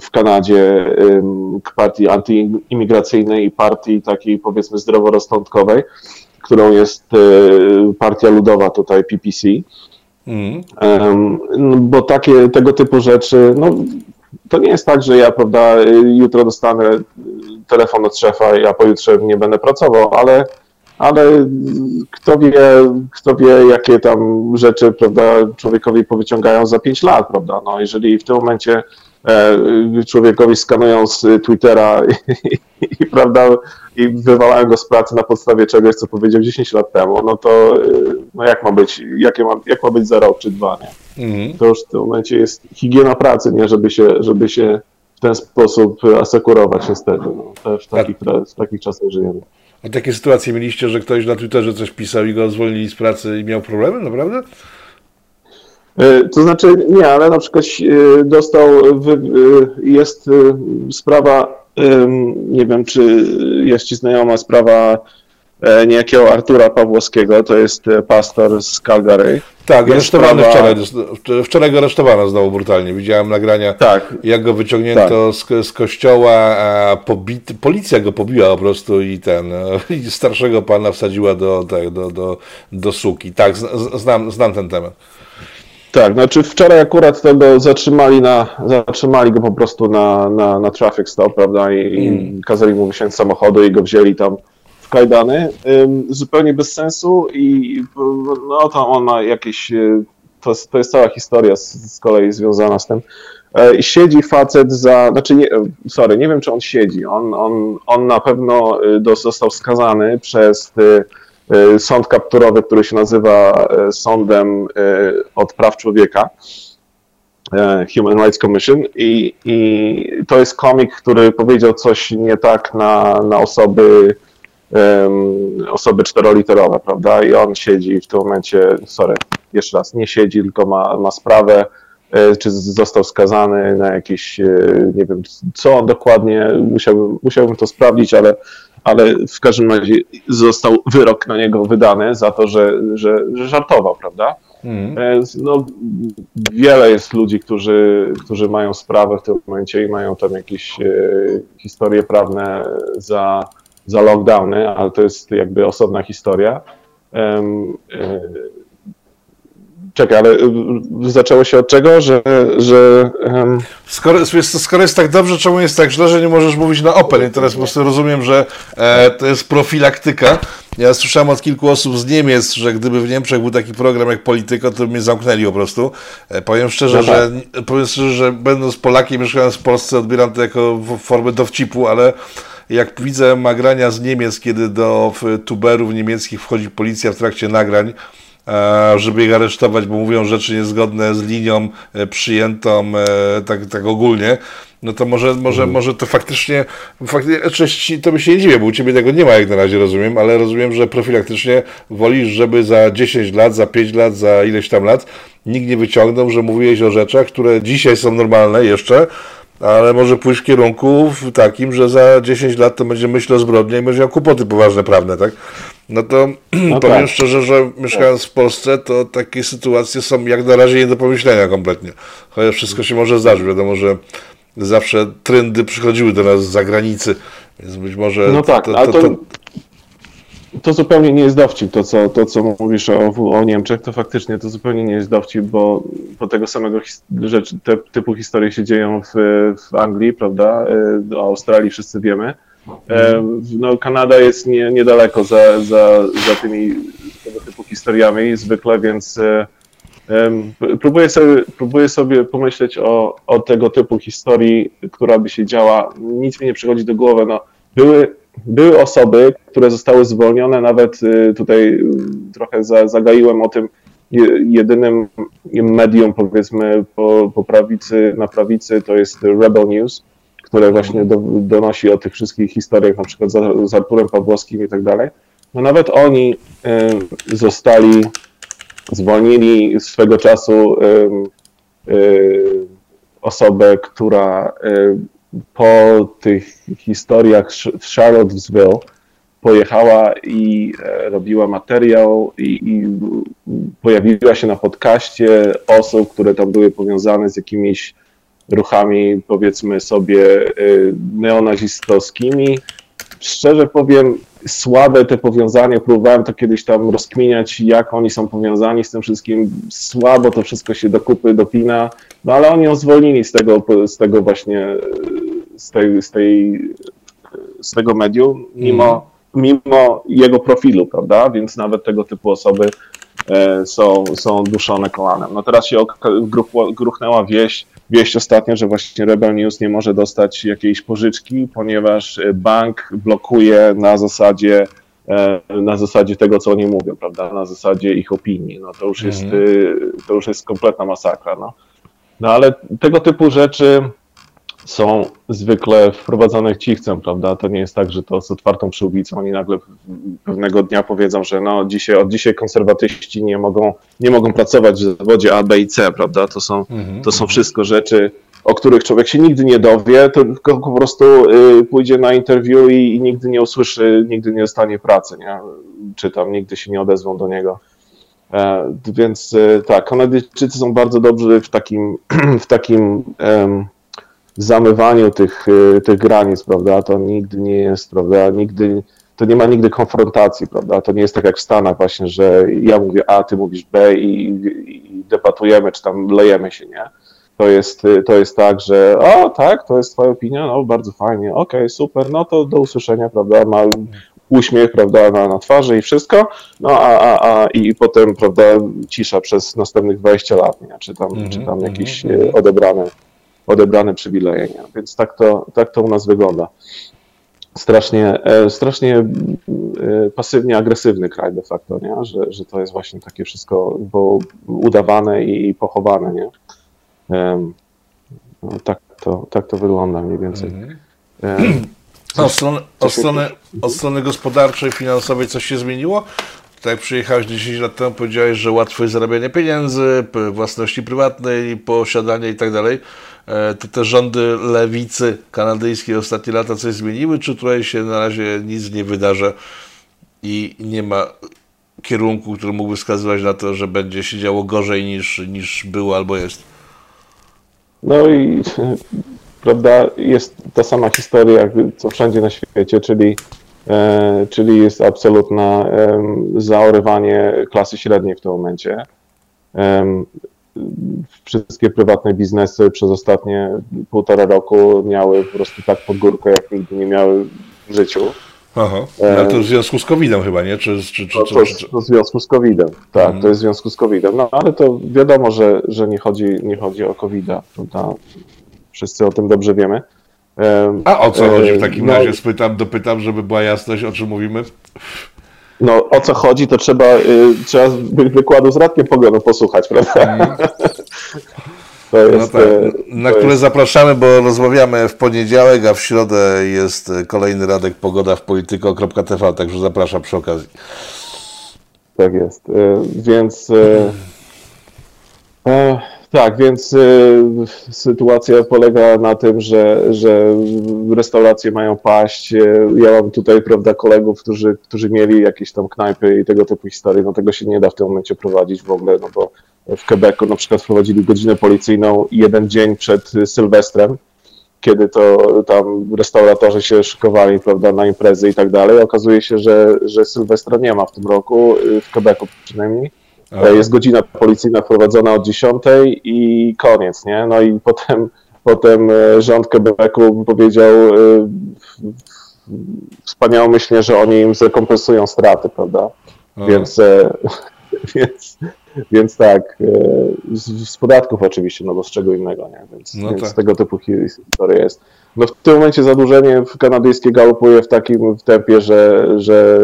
w Kanadzie, partii antyimigracyjnej i partii takiej powiedzmy zdroworozsądkowej, którą jest y, partia ludowa tutaj PPC. Mm. Bo takie tego typu rzeczy, no, to nie jest tak, że ja, prawda, jutro dostanę telefon od szefa, ja pojutrze nie będę pracował, ale, ale kto wie, kto wie, jakie tam rzeczy, prawda, człowiekowi powyciągają za pięć lat, prawda, no jeżeli w tym momencie e, człowiekowi skanują z Twittera i, i, prawda, i wywalają go z pracy na podstawie czegoś, co powiedział 10 lat temu, no to no jak ma być, jakie ma, jak ma być za rok czy dwa, nie? Mhm. To już w tym momencie jest higiena pracy, nie, żeby się, żeby się w ten sposób asekurować niestety. No, też w takich, w takich czasach żyjemy. A takie sytuacje mieliście, że ktoś na Twitterze coś pisał i go zwolnili z pracy i miał problemy, naprawdę? E, to znaczy nie, ale na przykład e, dostał, e, jest sprawa, nie wiem czy jest Ci znajoma sprawa niejakiego Artura Pawłowskiego, to jest e, pastor z Calgary. Tak, aresztowany sprawa... wczoraj, wczoraj go aresztowano znowu brutalnie. Widziałem nagrania, tak, jak go wyciągnięto tak. z, z kościoła, a pobit, policja go pobiła po prostu i ten, e, i starszego pana wsadziła do, tak, do, do, do suki. Tak, znam, znam ten temat. Tak, znaczy wczoraj akurat tego zatrzymali na, zatrzymali go po prostu na, na, na traffic stop, prawda, i, mm. i kazali mu wysiąść z samochodu i go wzięli tam kajdany, zupełnie bez sensu i no to on ma jakieś, e, to, to jest cała historia z, z kolei związana z tym. E, siedzi facet za, znaczy nie, sorry, nie wiem czy on siedzi, on, on, on na pewno e, został skazany przez sąd kapturowy, który się nazywa Sądem od Praw Człowieka. Human Rights Commission i, i to jest komik, który powiedział coś nie tak na, na osoby osoby czteroliterowe, prawda? I on siedzi w tym momencie, sorry, jeszcze raz, nie siedzi, tylko ma, ma sprawę, e, czy został skazany na jakieś, e, nie wiem, co dokładnie, musiałbym, musiałbym to sprawdzić, ale, ale w każdym razie został wyrok na niego wydany za to, że, że, że żartował, prawda? Mm. No, wiele jest ludzi, którzy, którzy mają sprawę w tym momencie i mają tam jakieś historie prawne za, za lockdowny, ale to jest jakby osobna historia. E, czekaj, ale y, zaczęło się od czego, że... że um... skoro, skoro jest tak dobrze, czemu jest tak źle, że nie możesz mówić na Opel? I teraz po prostu rozumiem, że e, to jest profilaktyka. Ja słyszałem od kilku osób z Niemiec, że gdyby w Niemczech był taki program jak Polityko, to by mnie zamknęli po prostu. E, powiem szczerze, no tak. że powiem szczerze, że będąc Polakiem, mieszkając w Polsce, odbieram to jako formę dowcipu, ale jak widzę nagrania z Niemiec, kiedy do tuberów niemieckich wchodzi policja w trakcie nagrań, e, żeby ich aresztować, bo mówią rzeczy niezgodne z linią e, przyjętą e, tak, tak ogólnie, no to może, może, mhm. może to faktycznie, faktycznie to by się nie dziwię, bo u Ciebie tego nie ma jak na razie, rozumiem, ale rozumiem, że profilaktycznie wolisz, żeby za 10 lat, za 5 lat, za ileś tam lat nikt nie wyciągnął, że mówiłeś o rzeczach, które dzisiaj są normalne jeszcze, ale może pójść w kierunku takim, że za 10 lat to będzie myśl o zbrodni i będzie miał kłopoty poważne prawne, tak? No to no powiem tak. szczerze, że mieszkając w Polsce, to takie sytuacje są jak na razie nie do pomyślenia kompletnie. Chociaż wszystko się może zdarzyć. Wiadomo, że zawsze trendy przychodziły do nas z zagranicy, więc być może... No tak, to, to, to, to, to zupełnie nie jest dowcip, to co, to, co mówisz o, o Niemczech, to faktycznie to zupełnie nie jest dowcip, bo, bo tego samego rzecz, te, typu historie się dzieją w, w Anglii, prawda, e, o Australii wszyscy wiemy. E, no, Kanada jest nie, niedaleko za, za, za tymi tego typu historiami zwykle, więc e, próbuję sobie, próbuję sobie pomyśleć o, o tego typu historii, która by się działa. Nic mi nie przychodzi do głowy. No, były były osoby, które zostały zwolnione, nawet y, tutaj y, trochę zagaiłem o tym, jedynym medium powiedzmy po, po prawicy, na prawicy to jest Rebel News, które właśnie do, donosi o tych wszystkich historiach, na przykład z, z Arturem Pawłowskim i tak dalej. No nawet oni y, zostali, zwolnili swego czasu osobę, która po tych historiach w Charlottesville pojechała i e, robiła materiał i, i, pojawiła się na podcaście osób, które tam były powiązane z jakimiś ruchami, powiedzmy sobie, e, neonazistowskimi. Szczerze powiem, słabe te powiązania, próbowałem to kiedyś tam rozkminiać, jak oni są powiązani z tym wszystkim, słabo to wszystko się do kupy dopina, no ale oni ją zwolnili z tego, z tego właśnie, z, tej, z, tej, z tego medium, mimo, mimo jego profilu, prawda, więc nawet tego typu osoby e, są, są duszone kolanem. No teraz się gruchnęła wieść, wieść ostatnio, że właśnie Rebel News nie może dostać jakiejś pożyczki, ponieważ bank blokuje na zasadzie e, na zasadzie tego, co oni mówią, prawda, na zasadzie ich opinii. No to już jest, mm. to już jest kompletna masakra. No. No ale tego typu rzeczy są zwykle wprowadzane cichcem, prawda? To nie jest tak, że to z otwartą przyłbicą oni nagle pewnego dnia powiedzą, że no dzisiaj, od dzisiaj konserwatyści nie mogą, nie mogą pracować w zawodzie A, B i C, prawda? To są, mhm. to są wszystko rzeczy, o których człowiek się nigdy nie dowie, tylko po prostu y, pójdzie na interview i, i, nigdy nie usłyszy, nigdy nie dostanie pracy, nie? czy tam nigdy się nie odezwą do niego. E, więc y, tak, Kanadyjczycy są bardzo dobrzy w takim, w takim zamywaniu tych, y, tych granic, prawda, to nigdy nie jest, prawda, nigdy, to nie ma nigdy konfrontacji, prawda, to nie jest tak jak w Stanach właśnie, że ja mówię A, ty mówisz B i, i debatujemy, czy tam lejemy się, nie? To jest, to jest tak, że o tak, to jest twoja opinia, no bardzo fajnie, okej, okay, super, no to do usłyszenia, prawda, uśmiech, prawda, na, na twarzy i wszystko, no a, a, a i potem, prawda, cisza przez następnych 20 lat, nie? czy tam, mm -hmm, czy tam mhm, jakieś mm -hmm. odebrane odebrane przywileje. Nie? Więc tak to, tak to u nas wygląda. Strasznie, e, strasznie e, pasywnie agresywny kraj de facto, nie? Że, że to jest właśnie takie wszystko bo udawane i pochowane. Nie? No, tak, to, tak to wygląda mniej więcej. Mhm. Od strony, od, strony, od strony gospodarczej, finansowej coś się zmieniło? Tak jak przyjechałeś 10 lat temu, powiedziałeś, że łatwo jest zarabianie pieniędzy, własności prywatnej, posiadanie i tak dalej. E, to te rządy lewicy kanadyjskiej ostatnie lata coś zmieniły, czy tutaj się na razie nic nie wydarza i nie ma kierunku, który mógłby wskazywać na to, że będzie się działo gorzej niż, niż było albo jest? No i prawda, jest ta sama historia, co wszędzie na świecie, czyli, e, czyli jest absolutne e, zaorywanie klasy średniej w tym momencie. E, wszystkie prywatne biznesy przez ostatnie półtora roku miały po prostu tak pod górkę, jak nigdy nie miały w życiu. Aha, ale to w związku z COVID-em chyba, nie? Czy, czy, czy, to, to, to w związku z COVID-em, tak, hmm. to jest w związku z COVID-em. No ale to wiadomo, że, że nie, chodzi, nie chodzi o COVID-a, prawda? Wszyscy o tym dobrze wiemy. A o co chodzi w takim no, razie? Spytam, dopytam, żeby była jasność, o czym mówimy. No o co chodzi, to trzeba, y, trzeba wykładu z Radkiem Pogodą posłuchać, prawda? Mm. Jest, no tak, y, na które jest... zapraszamy, bo rozmawiamy w poniedziałek, a w środę jest kolejny Radek Pogoda w polityko.tv, także zapraszam przy okazji. Tak jest. Y, więc e, tak, więc y, sytuacja polega na tym, że, że restauracje mają paść. Y, ja mam tutaj, prawda, kolegów, którzy, którzy mieli jakieś tam knajpy i tego typu historie. No tego się nie da w tym momencie prowadzić w ogóle, no bo w Quebecu na przykład wprowadzili godzinę policyjną jeden dzień przed Sylwestrem, kiedy to tam restauratorzy się szykowali, prawda, na imprezy i tak dalej. Okazuje się, że, że Sylwestra nie ma w tym roku, y, w Quebecu przynajmniej Aha. Jest godzina policyjna wprowadzona od 10 i koniec, nie? No i potem, potem e, rząd Quebecu powiedział e, wspaniałomyślnie, że oni im zrekompensują straty, prawda? Więc, e, więc, więc tak, z, z, podatków oczywiście, no bo z czego innego, nie? Więc, no więc tak. tego typu historia jest. No w tym momencie zadłużenie kanadyjskie galopuje w takim tempie, że, że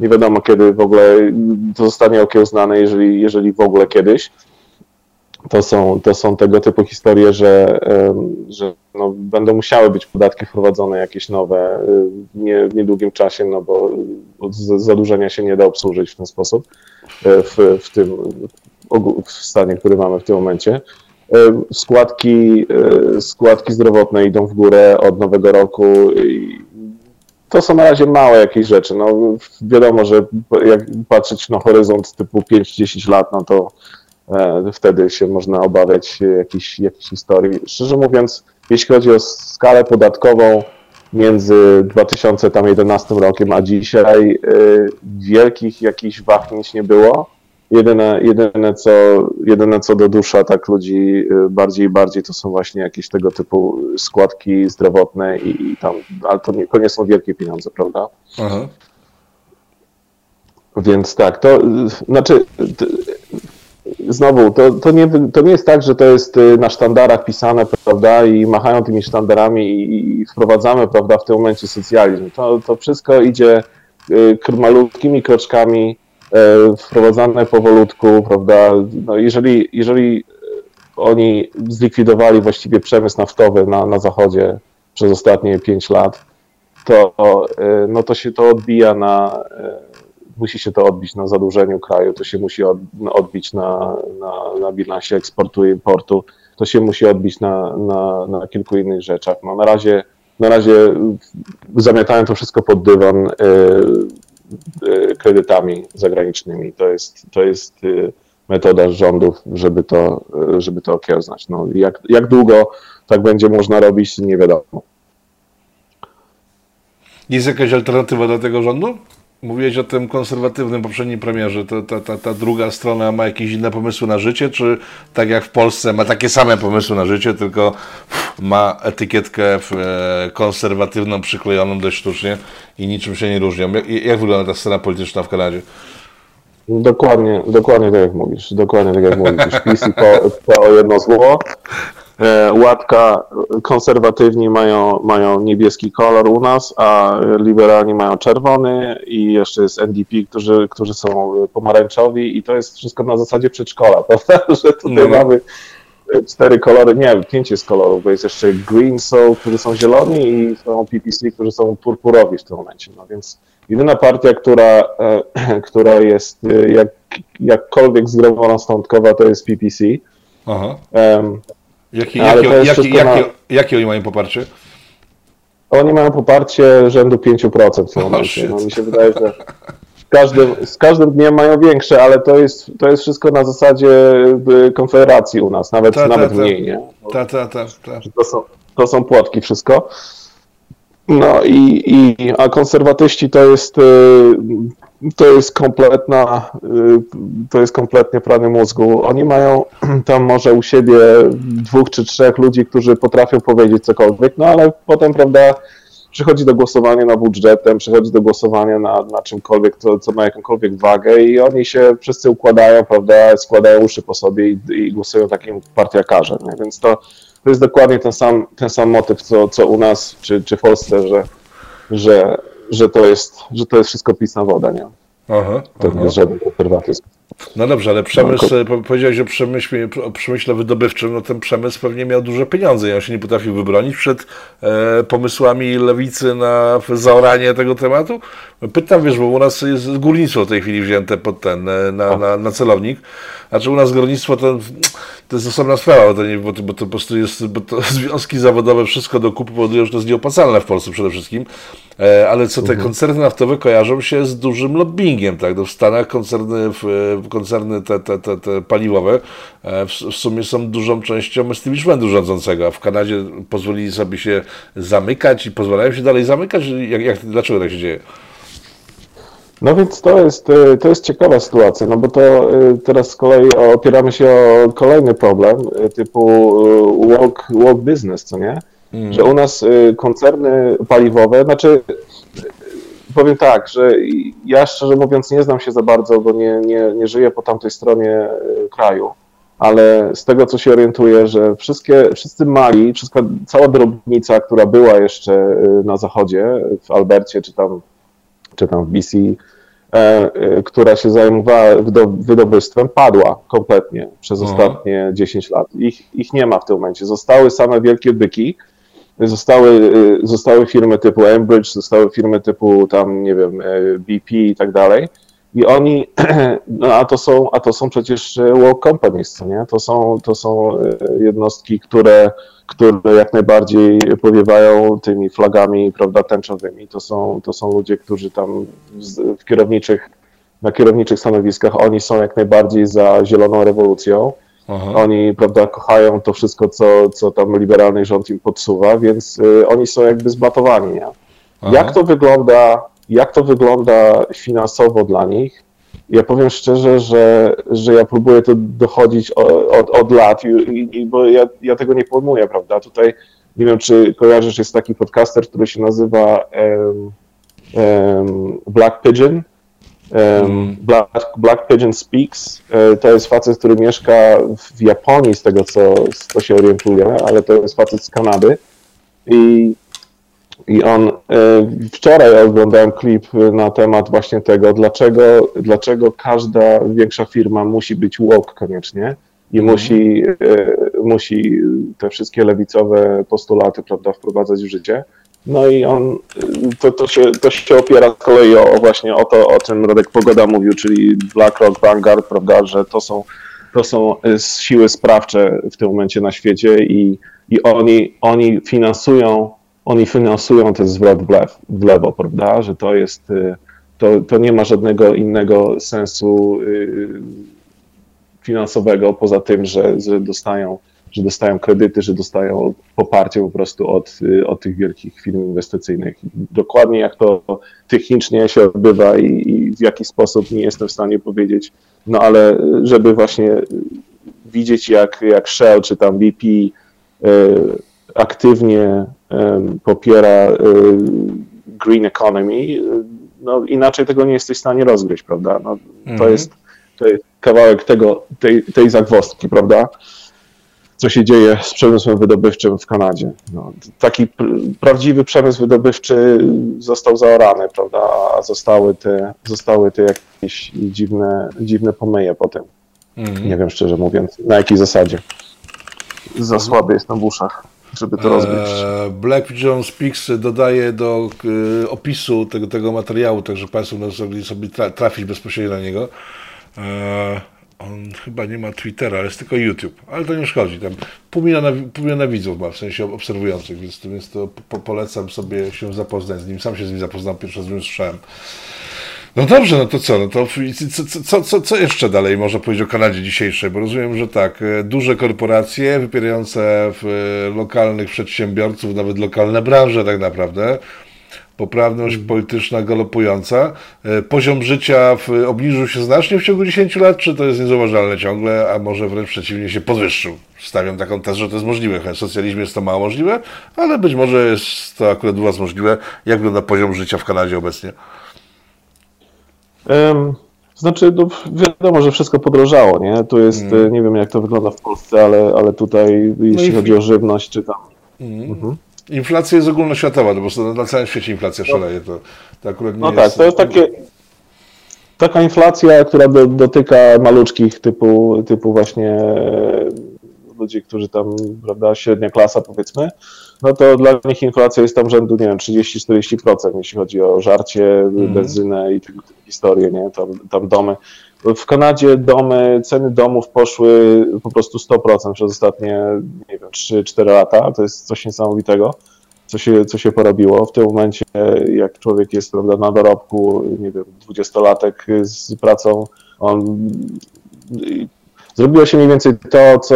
nie wiadomo kiedy w ogóle to zostanie okiełznane, jeżeli, jeżeli w ogóle kiedyś. To są, to są tego typu historie, że, że no, będą musiały być podatki wprowadzone jakieś nowe nie, w niedługim czasie, no bo zadłużenia się nie da obsłużyć w ten sposób e, w, w tym w stanie, który mamy w tym momencie. Składki, e, składki zdrowotne idą w górę od nowego roku i to są na razie małe jakieś rzeczy. No, wiadomo, że jak patrzeć na horyzont typu 5-10 lat, no to e, wtedy się można obawiać jakichś, jakichś historii. Szczerze mówiąc, jeśli chodzi o skalę podatkową między 2011 rokiem a dzisiaj, e, wielkich jakichś wahnięć nie było. Jedyne, jedyne, co, jedyne co do dusza tak ludzi y, bardziej i bardziej to są właśnie jakieś tego typu składki zdrowotne i, i tam, ale to nie, to nie są wielkie pieniądze, prawda? Aha. Więc tak, to znaczy znowu, to, to, nie, to nie jest tak, że to jest y, na sztandarach pisane, prawda, i machają tymi sztandarami i, i wprowadzamy, prawda, w tym momencie socjalizm. To, to wszystko idzie y, malutkimi kroczkami, wprowadzane powolutku, prawda? No jeżeli, jeżeli oni zlikwidowali właściwie przemysł naftowy na, na zachodzie przez ostatnie 5 lat, to, e, no to się to odbija na, e, musi się to odbić na zadłużeniu kraju, to się musi odbić na, na, na bilansie eksportu i importu, to się musi odbić na, na, na kilku innych rzeczach. No na razie na razie zamiatają to wszystko pod dywan. Y, kredytami zagranicznymi. To jest, to jest y, metoda rządów, żeby to, y, żeby to okiełznać. No, jak, jak długo tak będzie można robić, nie wiadomo. Jest jakaś alternatywa dla tego rządu? Mówiłeś o tym konserwatywnym poprzednim premierze. To, ta, ta, ta druga strona ma jakieś inne pomysły na życie, czy tak jak w Polsce ma takie same pomysły na życie, tylko ma etykietkę e, konserwatywną przyklejoną dość sztucznie i niczym się nie różnią. Jak, jak wygląda ta scena polityczna w Kanadzie? Dokładnie, dokładnie tak jak mówisz. Dokładnie tak jak mówisz. PiS i po, po jedno zło. E, łatka, konserwatywni mają, mają niebieski kolor u nas, a liberalni mają czerwony i jeszcze jest NDP, którzy, którzy są pomarańczowi i to jest wszystko na zasadzie przedszkola, prawda? Że tutaj no. mamy cztery kolory, nie, pięć jest kolorów, bo jest jeszcze green są, którzy są zieloni i są PPC, którzy są purpurowi w tym momencie, no więc jedyna partia, która, e, która jest e, jak, jakkolwiek zgromadzona stądkowa, to jest PPC. Aha. Um, Jakie, jakie, jakie, jakie, na... jakie oni mają poparcie? Oni mają poparcie rzędu 5% w momencie. No, mi się wydaje, że z każdym, z każdym dniem mają większe, ale to jest, to jest wszystko na zasadzie konfederacji u nas, nawet, ta, nawet ta, mniej, nie? Ta, ta, ta, ta. To, są, to są płotki wszystko. No i, i a konserwatyści to jest y, to jest kompletna, y, to jest kompletnie prany mózgu. Oni mają tam może u siebie dwóch czy trzech ludzi, którzy potrafią powiedzieć cokolwiek, no ale potem, prawda, przychodzi do głosowania nad budżetem, przychodzi do głosowania na, na czymkolwiek, co, co ma jakąkolwiek wagę i oni się wszyscy układają, prawda, składają uszy po sobie i, i głosują takim partiakarzem, nie? więc to, to jest dokładnie ten sam, ten sam motyw, co, co u nas, czy, czy w Polsce, że, że że to jest, że to jest wszystko pisna woda, nie? Aha, to aha. nie jest żaden konserwatyzm. No dobrze, ale przemysł, no, powiedziałeś o przemyśle, o przemyśle wydobywczym, no ten przemysł pewnie miał duże pieniądze i on się nie potrafił wybronić przed e, pomysłami lewicy na zaoranie tego tematu. Pytam, wiesz, bo u nas jest górnictwo w tej chwili wzięte pod ten, e, na, na, na celownik, a czy u nas górnictwo to, to jest osobna sprawa, bo to, nie, bo to, bo to po prostu jest, bo to związki zawodowe, wszystko do kupy powodują, że to jest nieopłacalne w Polsce przede wszystkim, e, ale co te mhm. koncerny naftowe kojarzą się z dużym lobbyingiem, tak, no w Stanach koncerny, koncerny te, te, te, te paliwowe e, w, w sumie są dużą częścią establishmentu rządzącego, a w Kanadzie pozwolili sobie się zamykać i pozwalają się dalej zamykać, jak, jak, dlaczego tak się dzieje? No więc to jest, e, to jest ciekawa sytuacja, no bo to e, teraz z kolei opieramy się o kolejny problem typu walk, walk business, co nie? Mm. Że u nas koncerny paliwowe, znaczy powiem tak, że ja szczerze mówiąc nie znam się za bardzo, bo nie, nie, nie żyję po tamtej stronie kraju, ale z tego co się orientuję, że wszystkie, wszyscy mali, wszystka, cała drobnica, która była jeszcze na zachodzie, w Albercie czy tam czy tam w BC, e, e, która się zajmowała wydobywstwem, padła kompletnie przez mhm. ostatnie 10 lat. Ich, ich nie ma w tym momencie. Zostały same wielkie byki, zostały, e, zostały firmy typu Enbridge, zostały firmy typu tam, nie wiem, BP i tak dalej. I oni, no a to są, a to są przecież world companies, co nie? To są, to są jednostki, które które jak najbardziej powiewają tymi flagami prawda, tęczowymi. To są, to są ludzie, którzy tam w kierowniczych, na kierowniczych stanowiskach, oni są jak najbardziej za zieloną rewolucją. Aha. Oni prawda, kochają to wszystko, co, co tam liberalny rząd im podsuwa, więc y, oni są jakby zbatowani. Nie? Jak to wygląda, jak to wygląda finansowo dla nich? ja powiem szczerze, że, że ja próbuję to dochodzić od, od lat, i, i, bo ja, ja tego nie pojmuję, prawda? Tutaj nie wiem, czy kojarzysz, jest taki podcaster, który się nazywa um, um, Black Pigeon. Black, Black Pigeon Speaks. E, to jest facet, który mieszka w Japonii, z tego co, co się orientuje, ale to jest facet z Kanady. I i on, e, wczoraj oglądałem klip na temat właśnie tego, dlaczego, dlaczego każda większa firma musi być woke koniecznie i mm. musi, e, musi te wszystkie lewicowe postulaty prawda, wprowadzać w życie. No i on, to, to, się, to się opiera z kolei o, właśnie o to, o czym Radek Pogoda mówił, czyli BlackRock, Vanguard, prawda, że to są, to są siły sprawcze w tym momencie na świecie i, i oni, oni finansują oni finansują ten zwrot w, lew, w lewo, prawda? Że to jest, y, to, to nie ma żadnego innego sensu y, finansowego poza tym, że, że dostają że dostają kredyty, że dostają poparcie po prostu od, y, od tych wielkich firm inwestycyjnych. Dokładnie jak to technicznie się odbywa i, i, w jaki sposób nie jestem w stanie powiedzieć, no ale żeby właśnie widzieć jak, jak Shell czy tam BP aktywnie popiera y, green economy, no inaczej tego nie jesteś w stanie rozgryźć, prawda? No, to, mhm. jest, to jest kawałek tego, tej, tej zagwozdki, prawda? Co się dzieje z przemysłem wydobywczym w Kanadzie. No, taki prawdziwy przemysł wydobywczy został zaorany, prawda? A zostały te, zostały te jakieś dziwne, dziwne pomyje potem. Mhm. Nie wiem szczerze mówiąc, na jakiej zasadzie. Za słaby jestem w uszach żeby to rozbić. E, Black Pigeon Speaks dodaje do e, opisu tego, tego materiału, także Państwo mogli sobie trafić bezpośrednio na niego. On chyba nie ma Twittera, jest tylko YouTube, ale to nie szkodzi. Tam pół miliona, pół miliona widzów ma, w sensie obserwujących, więc, więc to po, polecam sobie się zapoznać z nim. Sam się z nim zapoznałem, pierwszy raz z nim słyszałem. No dobrze, no to co? No to co, co, co, co jeszcze dalej można powiedzieć o Kanadzie dzisiejszej? Bo rozumiem, że tak, e, duże korporacje wypierające w e, lokalnych przedsiębiorców, nawet lokalne branże tak naprawdę, poprawność mm. polityczna galopująca. E, poziom życia w, obniżył się znacznie w ciągu 10 lat, czy to jest niezauważalne ciągle, a może wręcz przeciwnie się podwyższył? Stawiam taką tezę, że to jest możliwe. W socjalizmie jest to mało możliwe, ale być może jest to akurat u Was możliwe. Jak wygląda poziom życia w Kanadzie obecnie? Znaczy, no, wiadomo, że wszystko podrożało, nie? Tu jest, mm. nie wiem jak to wygląda w Polsce, ale, ale tutaj, jeśli no chodzi o żywność, czy tam. Mm. Mhm. Inflacja jest ogólnoświatowa, no bo na całym świecie inflacja szaleje. To, to akurat nie no tak, jest... tak, to jest takie. taka inflacja, która do, dotyka maluczkich typu, typu właśnie e, ludzi, którzy tam, prawda, średnia klasa powiedzmy, no to dla nich inflacja jest tam rzędu, nie wiem, 30-40%, jeśli chodzi o żarcie, mm. benzynę i tego typu historie, nie, tam, tam domy. W Kanadzie domy, ceny domów poszły po prostu 100% przez ostatnie, nie wiem, 3-4 lata, to jest coś niesamowitego co się, co się porobiło. W tym momencie, jak człowiek jest prawda, na dorobku, nie wiem, dwudziestolatek z pracą, on zrobiło się mniej więcej to, co,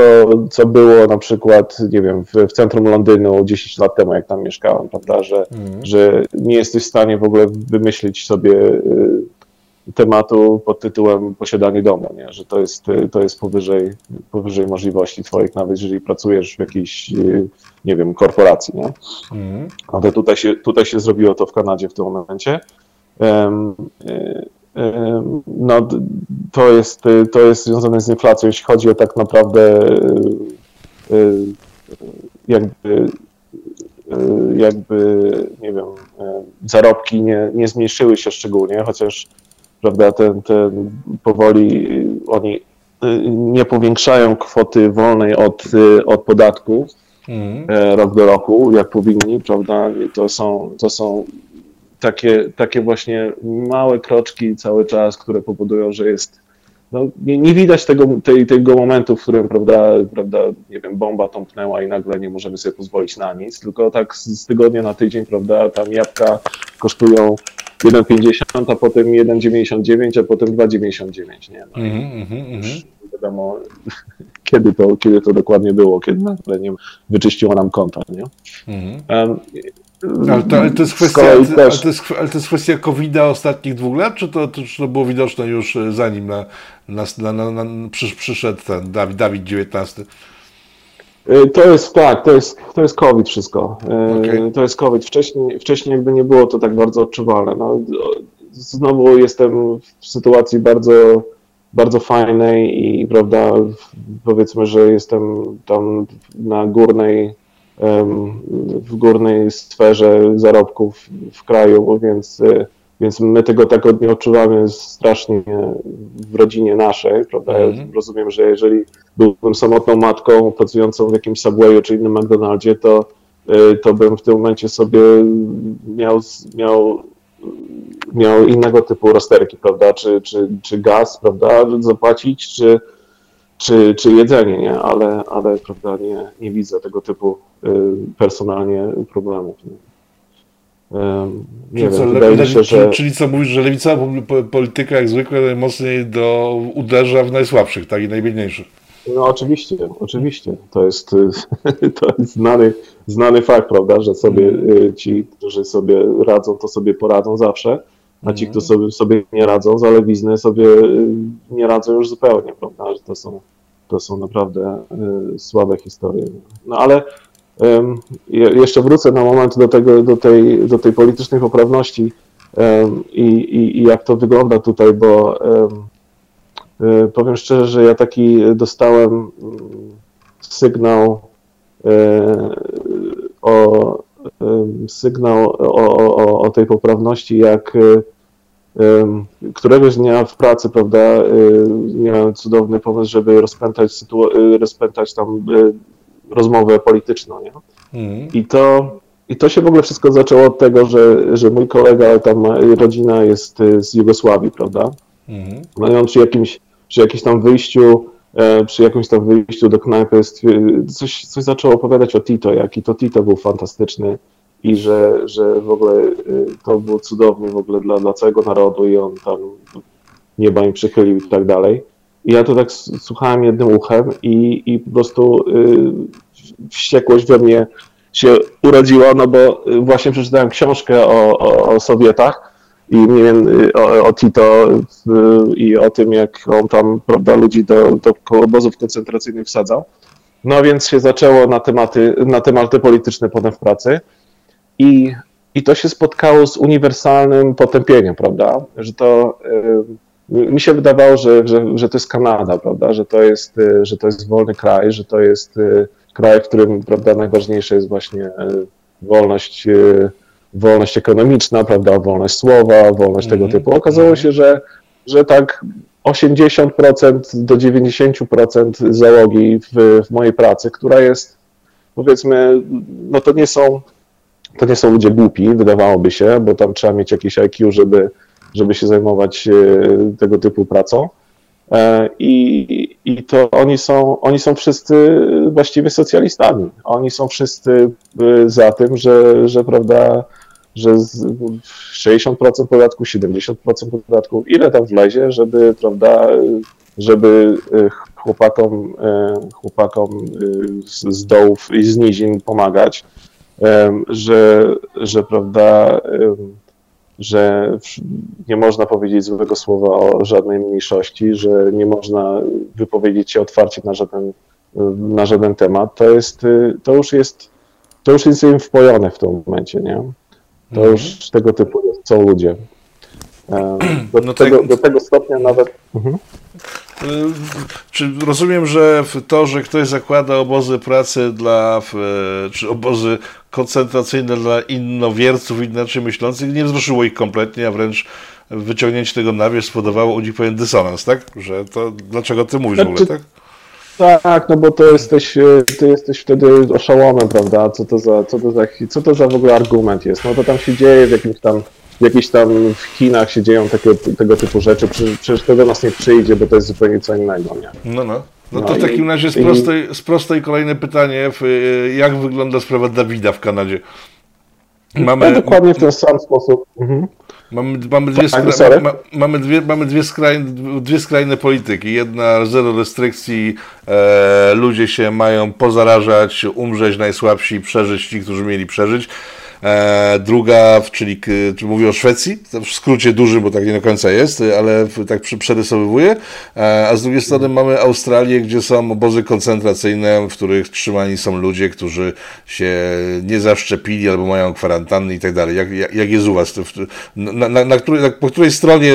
co było na przykład, nie wiem, w, w centrum Londynu 10 lat temu, jak tam mieszkałem, prawda, że, mm. że nie jesteś w stanie w ogóle wymyślić sobie y, tematu pod tytułem posiadanie domu, nie? że to jest, to jest powyżej, powyżej możliwości twoich, nawet jeżeli pracujesz w jakiejś, nie wiem, korporacji. Nie? Mm. Ale tutaj się, tutaj się zrobiło to w Kanadzie w tym momencie. Um, um, no, to, jest, to jest związane z inflacją, jeśli chodzi o tak naprawdę jakby jakby, nie wiem, zarobki nie, nie zmniejszyły się szczególnie, chociaż prawda, ten, ten powoli oni y, nie powiększają kwoty wolnej od, y, od podatku mm. rok do roku, jak powinni, prawda, to są, to są takie, takie właśnie małe kroczki cały czas, które powodują, że jest no, nie, nie, widać tego, tej, tego momentu, w którym, prawda, prawda, nie wiem, bomba tąpnęła i nagle nie możemy sobie pozwolić na nic, tylko tak z, z tygodnia na tydzień, prawda, tam jabłka kosztują 1,50, a potem 1,99, a potem 2,99, nie? No, mm -hmm, wiadomo, kiedy to, kiedy to dokładnie było, kiedy nagle nie wyczyściło nam konta, nie? Mm -hmm. um, ale to, ale to, jest kwestia, ale to, jest, ale to jest kwestia covid ostatnich dwóch lat, czy to, czy to było widoczne już e, zanim na, na, na, na, przyszedł ten Dawid, Dawid XIX? Y, to jest tak, to jest, to jest COVID wszystko. Y, okay. To jest COVID. Wcześniej, wcześniej jakby nie było to tak bardzo odczuwalne. No, znowu jestem w sytuacji bardzo, bardzo fajnej i prawda, powiedzmy, że jestem tam na górnej, w górnej sferze zarobków w kraju, więc y, więc my tego tak nie odczuwamy strasznie w rodzinie naszej, prawda? Ja mm. rozumiem, że jeżeli byłbym samotną matką pracującą w jakimś Subwayu czy innym McDonaldzie, to, y, to bym w tym momencie sobie miał, miał, miał innego typu rozterki, prawda? Czy, czy, czy gaz, prawda? Zapłacić, czy, czy, czy jedzenie, nie? Ale, ale prawda, nie, nie widzę tego typu y, personalnie problemów. Nie? Nie czyli, wiem, co, lewi, się, że... czyli co mówisz, że lewicowa polityka jak zwykle najmocniej do, uderza w najsłabszych, tak i najbiedniejszych. No oczywiście, oczywiście. To jest, to jest znany, znany fakt, prawda, że sobie mm. ci, którzy sobie radzą, to sobie poradzą zawsze, a ci, którzy sobie, sobie nie radzą, za lewizny sobie y, nie radzą już zupełnie, prawda, że to są, to są naprawdę y, słabe historie. No ale jeszcze wrócę na moment do, tego, do, tej, do tej politycznej poprawności i, i, i jak to wygląda tutaj, bo e, powiem szczerze, że ja taki dostałem mm, sygnał o sygnał o, o, o tej poprawności, jak któregoś dnia w pracy, prawda, e, miałem cudowny pomysł, żeby rozpętać, rozpętać tam rozmowę polityczną. Nie? Mm. I, to, I to się w ogóle wszystko zaczęło od tego, że, że mój kolega, tam rodzina jest y, z Jugosławii, prawda? No i on przy jakimś, przy jakimś tam wyjściu, e, przy jakimś tam wyjściu do knajpy coś, coś zaczął opowiadać o Tito, jaki to Tito był fantastyczny i że, że w ogóle y, to było cudownie w ogóle dla, dla całego narodu i on tam nieba im przychylił i tak dalej. I ja to tak słuchałem jednym uchem i, i po prostu y, wściekłość we mnie się urodziła, no bo właśnie przeczytałem książkę o, o, o Sowietach i nie wiem, y, o, o Tito y, i o tym, jak on tam, prawda, ludzi do, do obozów koncentracyjnych wsadzał. No więc się zaczęło na tematy, na tematy polityczne potem w pracy i, i to się spotkało z uniwersalnym potępieniem, prawda, że to... Y, mi się wydawało, że, że, że to jest Kanada, prawda, że to jest, y, że to jest wolny kraj, że to jest y, kraj, w którym prawda, najważniejsze jest właśnie wolność, wolność ekonomiczna, prawda, wolność słowa, wolność tego mhm. typu. Okazało mhm. się, że, że tak 80% do 90% załogi w, w mojej pracy, która jest powiedzmy, no to nie są to nie są ludzie głupi, wydawałoby się, bo tam trzeba mieć jakieś IQ, żeby, żeby się zajmować e, tego typu pracą. E, I, I to oni są, oni są wszyscy właściwie socjalistami. Oni są wszyscy e, za tym, że, że prawda, że 60% podatku, 70% podatku, ile tam wlezie, żeby, prawda, żeby chłopakom, chłopakom z dołów i z nizin pomagać że, że prawda, że nie można powiedzieć złego słowa o żadnej mniejszości, że nie można wypowiedzieć się otwarcie na żaden, na żaden temat, to jest, to już jest, to już jest im wpojone w tym momencie, nie? To mhm. już tego typu są ludzie. Do, no tego, tak... do tego stopnia nawet. Mhm. Czy rozumiem, że to, że ktoś zakłada obozy pracy dla, czy obozy koncentracyjne dla innowierców, inaczej myślących, nie wzruszyło ich kompletnie, a wręcz wyciągnięcie tego na wierzch spowodowało u nich pewien dysonans, tak? Że to dlaczego ty mówisz w ogóle, tak? Tak, no bo to jesteś, ty jesteś wtedy oszołomem, prawda? Co to, za, co, to za, co to za w ogóle argument jest? No to tam się dzieje w jakimś tam jakieś tam w Chinach się dzieją takie, tego typu rzeczy, przecież to do nas nie przyjdzie, bo to jest zupełnie co innego, nie? No, no. No to w takim razie z prostej, z prostej kolejne pytanie, jak wygląda sprawa Dawida w Kanadzie? Mamy, no, dokładnie w ten sam sposób. Mhm. Mamy, mamy, dwie tak, skra... ma, mamy, dwie, mamy dwie, skrajne, dwie skrajne polityki. Jedna zero restrykcji, e, ludzie się mają pozarażać, umrzeć najsłabsi, przeżyć ci, którzy mieli przeżyć. E, druga, czyli mówię o Szwecji, w skrócie dużym, bo tak nie do końca jest, ale tak przerysowywuję. E, a z drugiej strony mamy Australię, gdzie są obozy koncentracyjne, w których trzymani są ludzie, którzy się nie zaszczepili albo mają kwarantanny i tak dalej. Jak, jak, jest u Was? Na, na, na, której, po której stronie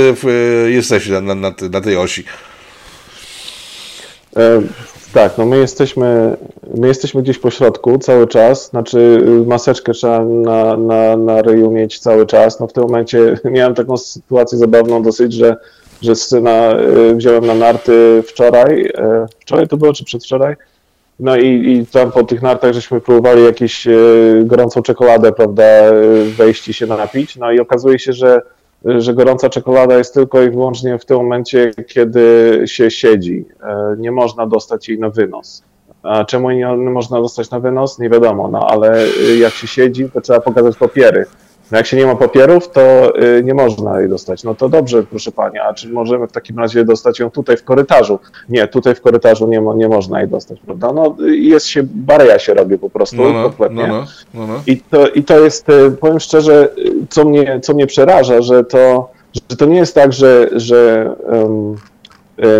jesteście na, tej osi? E, tak, no my jesteśmy, my jesteśmy gdzieś po środku cały czas, znaczy maseczkę trzeba na, na, na ryju mieć cały czas. No w tym momencie miałem taką sytuację zabawną dosyć, że, że syna y, wziąłem na narty wczoraj, y, wczoraj to było czy przedwczoraj, no i, i tam po tych nartach żeśmy próbowali jakieś y, gorącą czekoladę, prawda, wejść i się napić, no i okazuje się, że że gorąca czekolada jest tylko i wyłącznie w tym momencie, kiedy się siedzi. E, nie można dostać jej na wynos. A czemu nie można dostać na wynos? Nie wiadomo, no ale jak się siedzi, to trzeba pokazać papiery. No jak się nie ma papierów, to y, nie można jej dostać. No to dobrze, proszę Pani, a czy możemy w takim razie dostać ją tutaj w korytarzu? Nie, tutaj w korytarzu nie, nie można jej dostać, prawda? No jest się, bareja się robi po prostu no, no, kompletnie. No, no, no, I, to, I to jest, y, powiem szczerze, co mnie, co mnie przeraża, że to, że to nie jest tak, że, że um,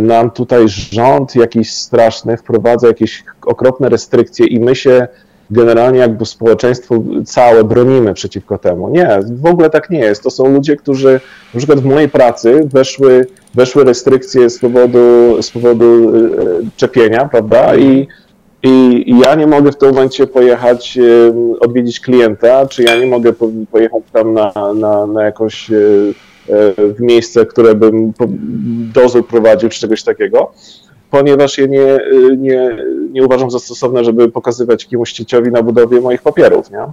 nam tutaj rząd jakiś straszny wprowadza jakieś okropne restrykcje i my się generalnie jakby społeczeństwo całe bronimy przeciwko temu. Nie, w ogóle tak nie jest. To są ludzie, którzy na przykład w mojej pracy weszły, weszły restrykcje z powodu, z powodu e, czepienia, prawda? I, i ja nie mogę w tym momencie pojechać e, odwiedzić klienta, czy ja nie mogę pojechać tam na, na, na jakąś e, w miejsce, które bym dozór prowadził, czy czegoś takiego ponieważ je nie, nie, nie uważam za stosowne, żeby pokazywać jakiemuś cieciowi na budowie moich papierów, nie?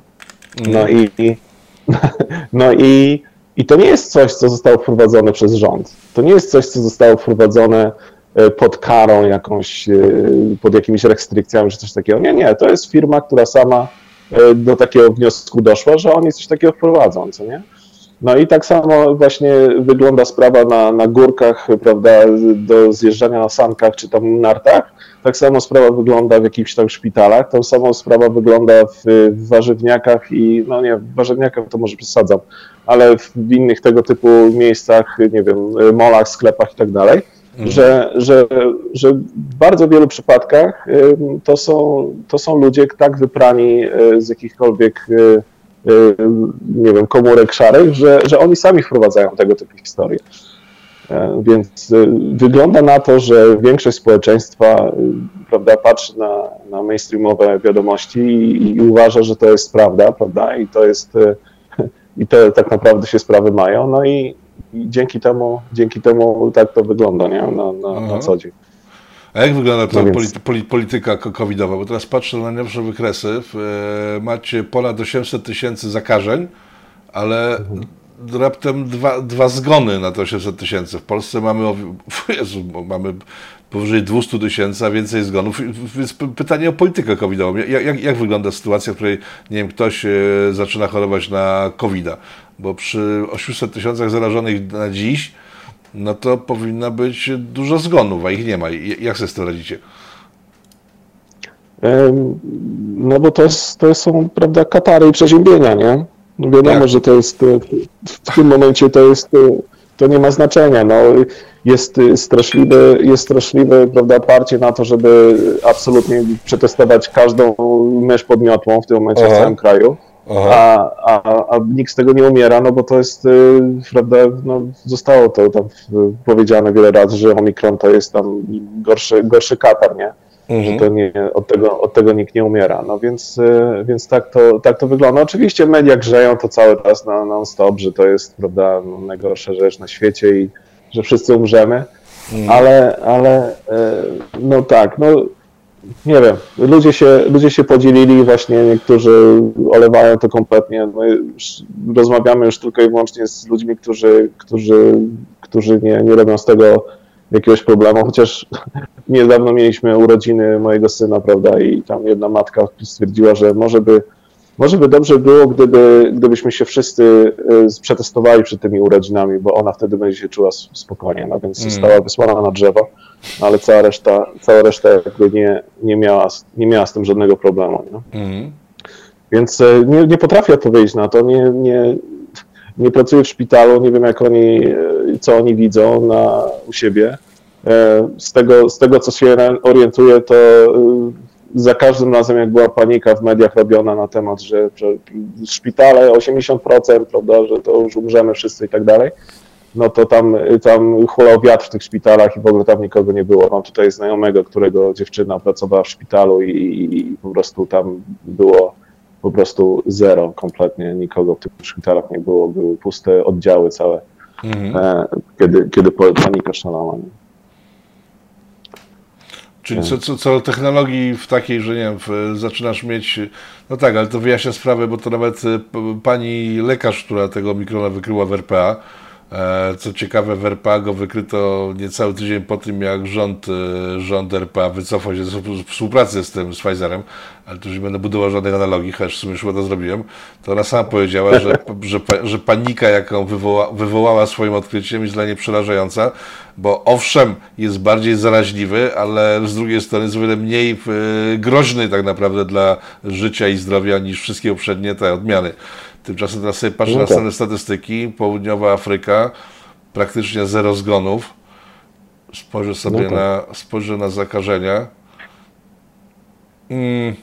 No i, no i, i to nie jest coś, co zostało wprowadzone przez rząd. To nie jest coś, co zostało wprowadzone e, pod karą jakąś, e, pod jakimiś restrykcjami czy coś takiego. Nie, nie, to jest firma, która sama do takiego wniosku doszła, że oni coś takiego wprowadzą, co nie? No i tak samo właśnie wygląda sprawa na, na górkach, prawda, do zjeżdżania na sankach czy tam nartach. Tak samo sprawa wygląda w jakichś tam szpitalach, tak samo sprawa wygląda w, w warzywniakach i, no nie, w warzywniakach to może przesadzam, ale w innych tego typu miejscach, nie wiem, molach, sklepach i tak dalej, mhm. że, że, że w bardzo wielu przypadkach to są, to są ludzie tak wyprani y, z jakichkolwiek Y, nie wiem, komórek szarych, że, że oni sami wprowadzają tego typu historie. E, więc y, wygląda na to, że większość społeczeństwa y, prawda, patrzy na, na mainstreamowe wiadomości i, i, uważa, że to jest prawda, prawda, i to jest i to tak naprawdę się sprawy mają. No i i dzięki temu, dzięki temu tak to wygląda nie? Na, na, na co dzień. A jak wygląda ta no więc... polityka covidowa? Bo teraz patrzę na najnowsze wykresy. E, macie ponad 800 tysięcy zakażeń, ale mhm. raptem dwa, dwa zgony na te 800 tysięcy. W Polsce mamy, Jezu, mamy powyżej 200 tysięcy, a więcej zgonów. Więc pytanie o politykę covidową. Jak, jak, jak, wygląda sytuacja, w której nie wiem, ktoś e, zaczyna chorować na covid -a? Bo przy 800 tysiącach zarażonych na dziś no to powinno być dużo zgonów, a ich nie ma. Jak sobie z tym radzicie? No bo to, jest, to są, prawda, katary i przeziębienia, nie? No wiadomo, tak. że to jest, w tym momencie to jest, to nie ma znaczenia, no. Jest straszliwe, jest straszliwe, prawda, parcie na to, żeby absolutnie przetestować każdą mysz podmiotłą w tym momencie Aha. w całym kraju a, a, a nikt z tego nie umiera, no bo to jest, y, prawda, no, zostało to tam powiedziane wiele razy, że Omikron to jest tam gorszy, gorszy katar, nie? Mhm. Że to nie, od, tego, od tego nikt nie umiera. No więc, y, więc tak, to, tak to wygląda. Oczywiście media grzeją to cały czas na non-stop, że to jest prawda, najgorsza rzecz na świecie i że wszyscy umrzemy. Mhm. Ale, ale y, no tak, no nie wiem, ludzie się, ludzie się podzielili, właśnie niektórzy olewają to kompletnie. My rozmawiamy już tylko i wyłącznie z ludźmi, którzy, którzy, którzy nie, nie robią z tego jakiegoś problemu, chociaż niedawno mieliśmy urodziny mojego syna, prawda, i tam jedna matka stwierdziła, że może by może by dobrze było, gdyby, gdybyśmy się wszyscy y, przetestowali przed tymi urodzinami, bo ona wtedy będzie się czuła spokojnie. No więc mm. została wysłana na drzewo, ale cała reszta, cała reszta jakby nie, nie, miała, nie miała z tym żadnego problemu. Mm. Więc y, nie, nie potrafię odpowiedzieć na to. Nie, nie, nie pracuję w szpitalu, nie wiem jak oni, y, co oni widzą na, u siebie. Z tego, z tego, co się orientuję, to za każdym razem, jak była panika w mediach robiona na temat, że, że szpitale 80%, prawda, że to już umrzemy wszyscy i tak dalej, no to tam, tam hulał wiatr w tych szpitalach i w ogóle tam nikogo nie było. Mam tutaj znajomego, którego dziewczyna pracowała w szpitalu i, i, i po prostu tam było po prostu zero kompletnie, nikogo w tych szpitalach nie było, były puste oddziały całe, mhm. e, kiedy, kiedy panika szalała. Nie? Czyli co, co, co technologii w takiej, że nie wiem, zaczynasz mieć, no tak, ale to wyjaśnia sprawę, bo to nawet e, pani lekarz, która tego mikrona wykryła w RPA, co ciekawe, w RPA go wykryto niecały tydzień po tym, jak rząd, e, rząd RPA wycofał się ze współpracy z tym, z Pfizerem, ale tu już nie będę budował żadnych analogii, chociaż w sumie już to zrobiłem, to ona sama powiedziała, że, że, że panika, jaką wywoła, wywołała swoim odkryciem jest dla niej przerażająca, bo owszem, jest bardziej zaraźliwy, ale z drugiej strony jest o wiele mniej e, groźny tak naprawdę dla życia i zdrowia niż wszystkie poprzednie te odmiany. Tymczasem teraz sobie patrzę no tak. na statystyki, południowa Afryka, praktycznie zero zgonów, spojrzę sobie no tak. na, spojrzę na zakażenia. Mm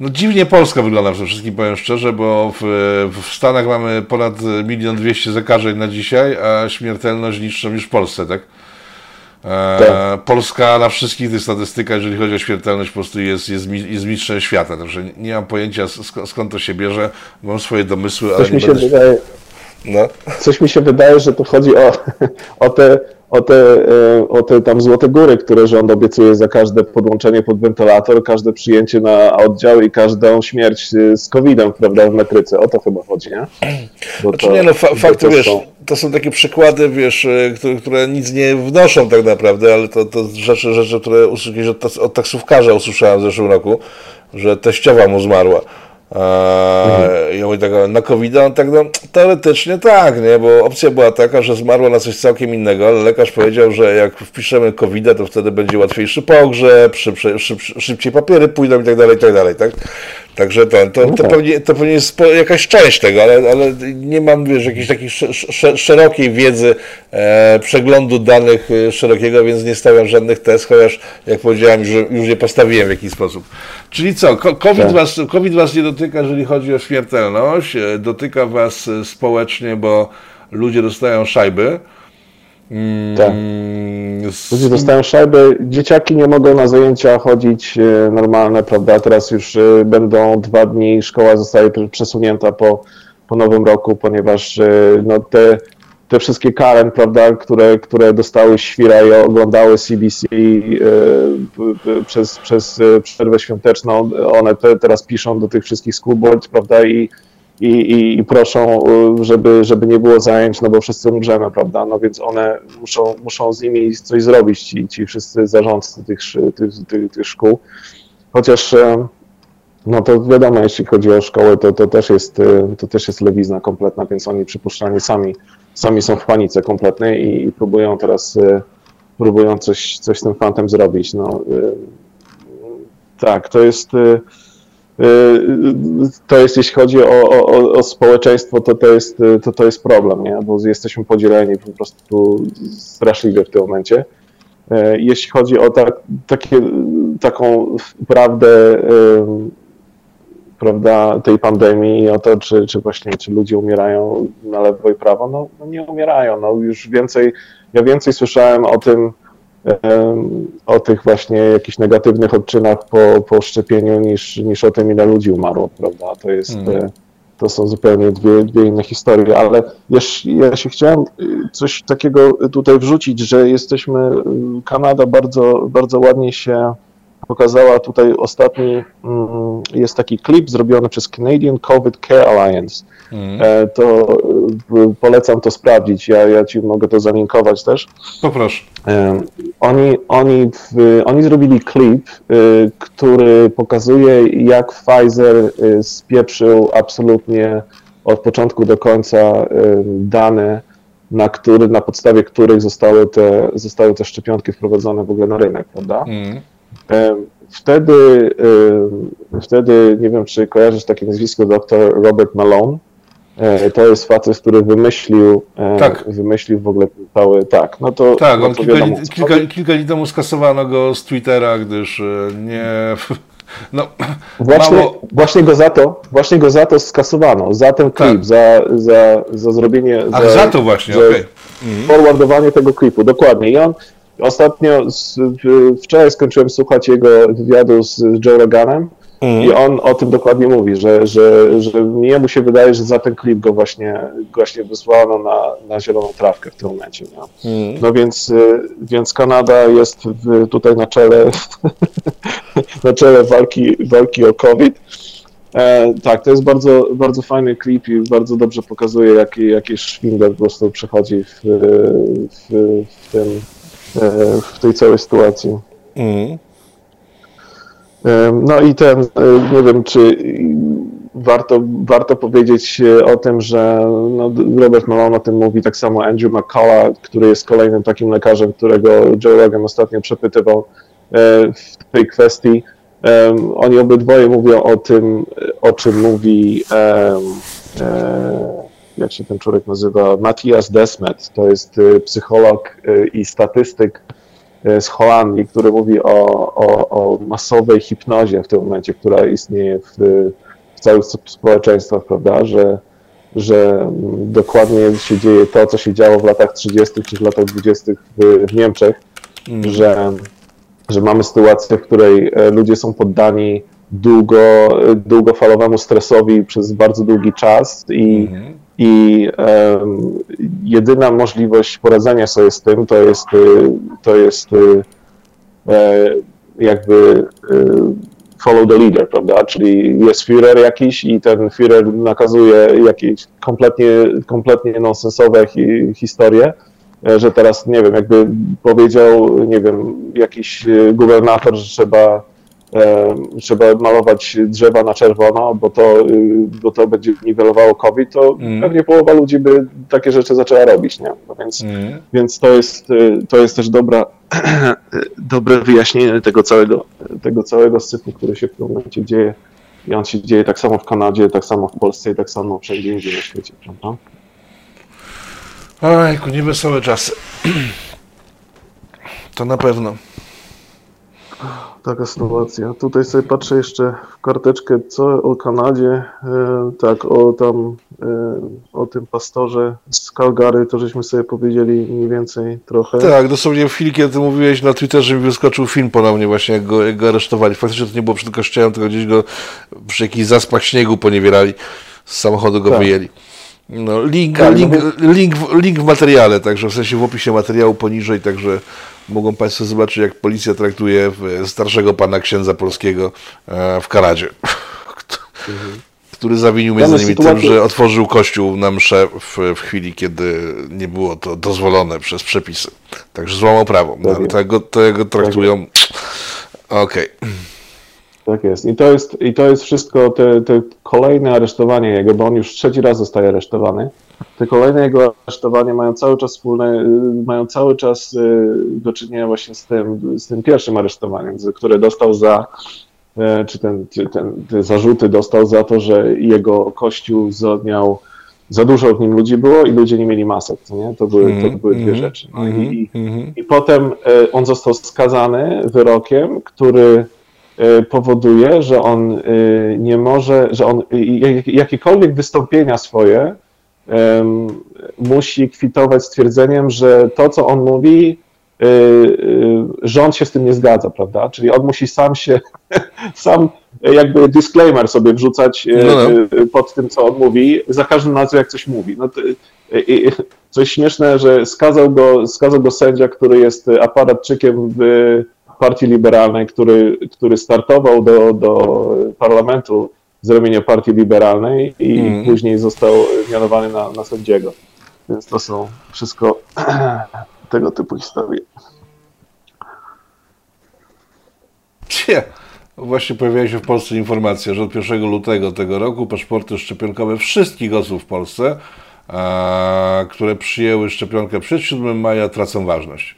no dziwnie Polska wygląda przede wszystkim, powiem szczerze, bo w, w Stanach mamy ponad milion dwieście zakażeń na dzisiaj, a śmiertelność niższą niż w Polsce, tak? E, tak. Polska na wszystkich tych statystykach, jeżeli chodzi o śmiertelność, po prostu jest, jest, jest mistrzem świata. Także nie mam pojęcia sk skąd to się bierze. Mam swoje domysły, Coś ale mi się będę... wydaje, no. Coś mi się wydaje, że tu chodzi o, o te o te, e, o te tam złote góry, które rząd obiecuje za każde podłączenie pod wentylator, każde przyjęcie na oddział i każdą śmierć e, z COVID-em, prawda, w metryce. O to chyba chodzi, nie? Bo znaczy to, nie, no fa fakt, to wiesz, są... to są takie przykłady, wiesz, e, które, które, nic nie wnoszą tak naprawdę, ale to, to rzeczy, rzeczy, które usłyszałem od, od taksówkarza usłyszałem w zeszłym roku, że teściowa mu zmarła. Mhm. Ja mówię tak, na covid no tak, no, teoretycznie tak, nie? bo opcja była taka, że zmarła na coś całkiem innego, ale lekarz powiedział, że jak wpiszemy covid to wtedy będzie łatwiejszy pogrzeb, szybciej, szybciej papiery pójdą i tak dalej, i tak dalej, tak? Także ten, to, to, pewnie, to pewnie jest jakaś część tego, ale, ale nie mam wiesz, jakiejś takiej szerokiej wiedzy, e, przeglądu danych e, szerokiego, więc nie stawiam żadnych test, chociaż jak powiedziałem, że już je postawiłem w jakiś sposób. Czyli co, COVID, tak. was, COVID was nie dotyka, jeżeli chodzi o śmiertelność, e, dotyka was e, społecznie, bo ludzie dostają szajby. Tak. Ludzie dostają szajby, dzieciaki nie mogą na zajęcia chodzić e, normalne, prawda? Teraz już będą dwa dni, szkoła zostaje przesunięta po, po nowym roku, ponieważ no, te, te wszystkie Karen, prawda, które, które dostały świra i oglądały CBC e, przez, przez przerwę świąteczną, one te, teraz piszą do tych wszystkich school boards, prawda, i, i, i, proszą, żeby, żeby nie było zajęć, no bo wszyscy umrzemy, prawda, no więc one muszą, muszą z nimi coś zrobić, ci, ci wszyscy zarządcy tych, tych, tych, tych szkół, chociaż no to wiadomo, jeśli chodzi o szkołę, to, to, też jest, to też jest lewizna kompletna, więc oni przypuszczalnie sami sami są w panice kompletnej i, próbują teraz y, próbują coś, coś z tym fantem zrobić. No, y, tak, to jest y, to jest, jeśli chodzi o, o, o, społeczeństwo, to to jest, to, to jest problem, nie? bo jesteśmy podzieleni po prostu straszliwie w tym momencie. Jeśli chodzi o tak, takie, taką prawdę prawda, tej pandemii i o to, czy, czy właśnie czy ludzie umierają na lewo i prawo, no, no nie umierają. No już więcej, ja więcej słyszałem o tym, o tych właśnie jakichś negatywnych odczynach po, po szczepieniu niż, niż o tym, ile ludzi umarło, prawda? To jest, mm. to są zupełnie dwie, dwie inne historie, ale ja, ja się chciałem y, coś takiego tutaj wrzucić, że jesteśmy, y, Kanada bardzo, bardzo ładnie się pokazała tutaj ostatni, mm, jest taki klip zrobiony przez Canadian COVID Care Alliance. Mm. To e, polecam to sprawdzić, ja, ja ci mogę to zalinkować też. Poproszę. E, oni, oni, oni zrobili klip, który pokazuje, jak Pfizer spieprzył absolutnie od początku do końca dane, na, który, na podstawie których zostały te, zostały te szczepionki wprowadzone w ogóle na rynek, prawda? Mm. Wtedy, wtedy, nie wiem, czy kojarzysz takie nazwisko, dr Robert Malone. E, to jest facet, który wymyślił, e, tak. wymyślił w ogóle cały, tak, no to... Tak, to kilka, kilka, kilka dni temu skasowano go z Twittera, gdyż e, nie... No, właśnie, mało... właśnie, go za to, właśnie go za to skasowano, za ten klip, tak. za, za, za zrobienie... Ach, za, za to właśnie, okej. Okay. Forwardowanie tego klipu, dokładnie. I on, Ostatnio, wczoraj skończyłem słuchać jego wywiadu z Joe Roganem mm. i on o tym dokładnie mówi, że, że, że mnie mu się wydaje, że za ten klip go właśnie, właśnie wysłano na, na zieloną trawkę w tym momencie. Mm. No więc, więc Kanada jest w, tutaj na czele, na czele walki, walki o COVID. E, tak, to jest bardzo, bardzo fajny klip i bardzo dobrze pokazuje, jaki, jaki szwindel po prostu przechodzi w, w, w tym w tej całej sytuacji. Mm. No i ten, e, nie wiem, czy warto, warto powiedzieć o tym, że no, Robert Malone o tym mówi, tak samo Andrew McCullough, który jest kolejnym takim lekarzem, którego Joe Rogan ostatnio przepytywał w tej kwestii. Oni obydwoje mówią o tym, o czym mówi jak się ten człowiek nazywa, Matthias Desmet, to jest y, psycholog y, i statystyk y, z Holandii, który mówi o, o, o masowej hipnozie w tym momencie, która istnieje w, w całych społeczeństwach, prawda, że, że dokładnie się dzieje to, co się działo w latach 30. czy w latach 20. w, w Niemczech, mm. że, że mamy sytuację, w której e, ludzie są poddani długo, długofalowemu stresowi przez bardzo długi czas i mm i um, jedyna możliwość poradzenia sobie z tym to jest, y, to jest y, e, jakby y, follow the leader, prawda? Czyli jest Führer jakiś i ten Führer nakazuje jakieś kompletnie, kompletnie nonsensowe hi, historie, e, że teraz, nie wiem, jakby powiedział, nie wiem, jakiś gubernator, że trzeba trzeba malować drzewa na czerwono, bo to, y, bo to będzie niwelowało COVID, to mm. pewnie połowa ludzi by takie rzeczy zaczęła robić, nie? No więc, mm. więc to, jest, y, to jest też dobra, dobre wyjaśnienie tego całego, tego całego syfu, który się w tym momencie dzieje. I on się dzieje tak samo w Kanadzie, tak samo w Polsce i tak samo wszędzie indziej na świecie, prawda? Ojku, niewesołe czasy. To na pewno taka sytuacja. Tutaj sobie patrzę jeszcze w karteczkę, co o Kanadzie, e, tak, o tam, e, o tym pastorze z Calgary, to żeśmy sobie powiedzieli mniej więcej trochę. Tak, dosłownie w chwili, kiedy ty mówiłeś na Twitterze, mi wyskoczył film ponownie właśnie, jak go, jak go aresztowali. Faktycznie to nie było przed kościołem, tylko gdzieś go przy jakichś zaspach śniegu poniewierali, z samochodu go tak. wyjęli. No, link, tak, link, no link, link w materiale, także w sensie w opisie materiału poniżej, także mogą Państwo zobaczyć, jak policja traktuje starszego pana księdza polskiego e, w Kanadzie. Mhm który zawinił między innymi tym, że otworzył kościół na mszę w, w, chwili, kiedy nie było to dozwolone przez przepisy. Także złamał prawo. No, ale tego, tego traktują. Okej. Okay. Tak jest. I to jest, i to jest wszystko, te, te kolejne aresztowanie jego, bo on już trzeci raz zostaje aresztowany. Te kolejne jego aresztowania mają cały czas wspólne, mają cały czas y, do czynienia właśnie z tym, z tym pierwszym aresztowaniem, które dostał za E, czy ten, czy ten, te zarzuty dostał za to, że jego kościół miał za dużo w nim ludzi było i ludzie nie mieli masek, co nie? To były, mm, to mhm, były dwie mm, rzeczy. No mm, i, mm. i potem e, on został skazany wyrokiem, który powoduje, że on nie może, że on jakiekolwiek wystąpienia swoje musi kwitować stwierdzeniem, że to, co on mówi, Y, y, rząd się z tym nie zgadza, prawda? Czyli on musi sam się, sam jakby disclaimer sobie wrzucać y, no, no. pod tym, co on mówi, za każdym razem, jak coś mówi. No to, coś śmieszne, że skazał go, skazał go sędzia, który jest aparatczykiem w Partii Liberalnej, który, który startował do, do parlamentu z ramienia Partii Liberalnej i mm. później został mianowany na, na sędziego. Więc to są wszystko tego typu historie. Cie. Właśnie pojawiła się w Polsce informacja, że od 1 lutego tego roku paszporty szczepionkowe wszystkich osób w Polsce, a, które przyjęły szczepionkę przed 7 maja, tracą ważność.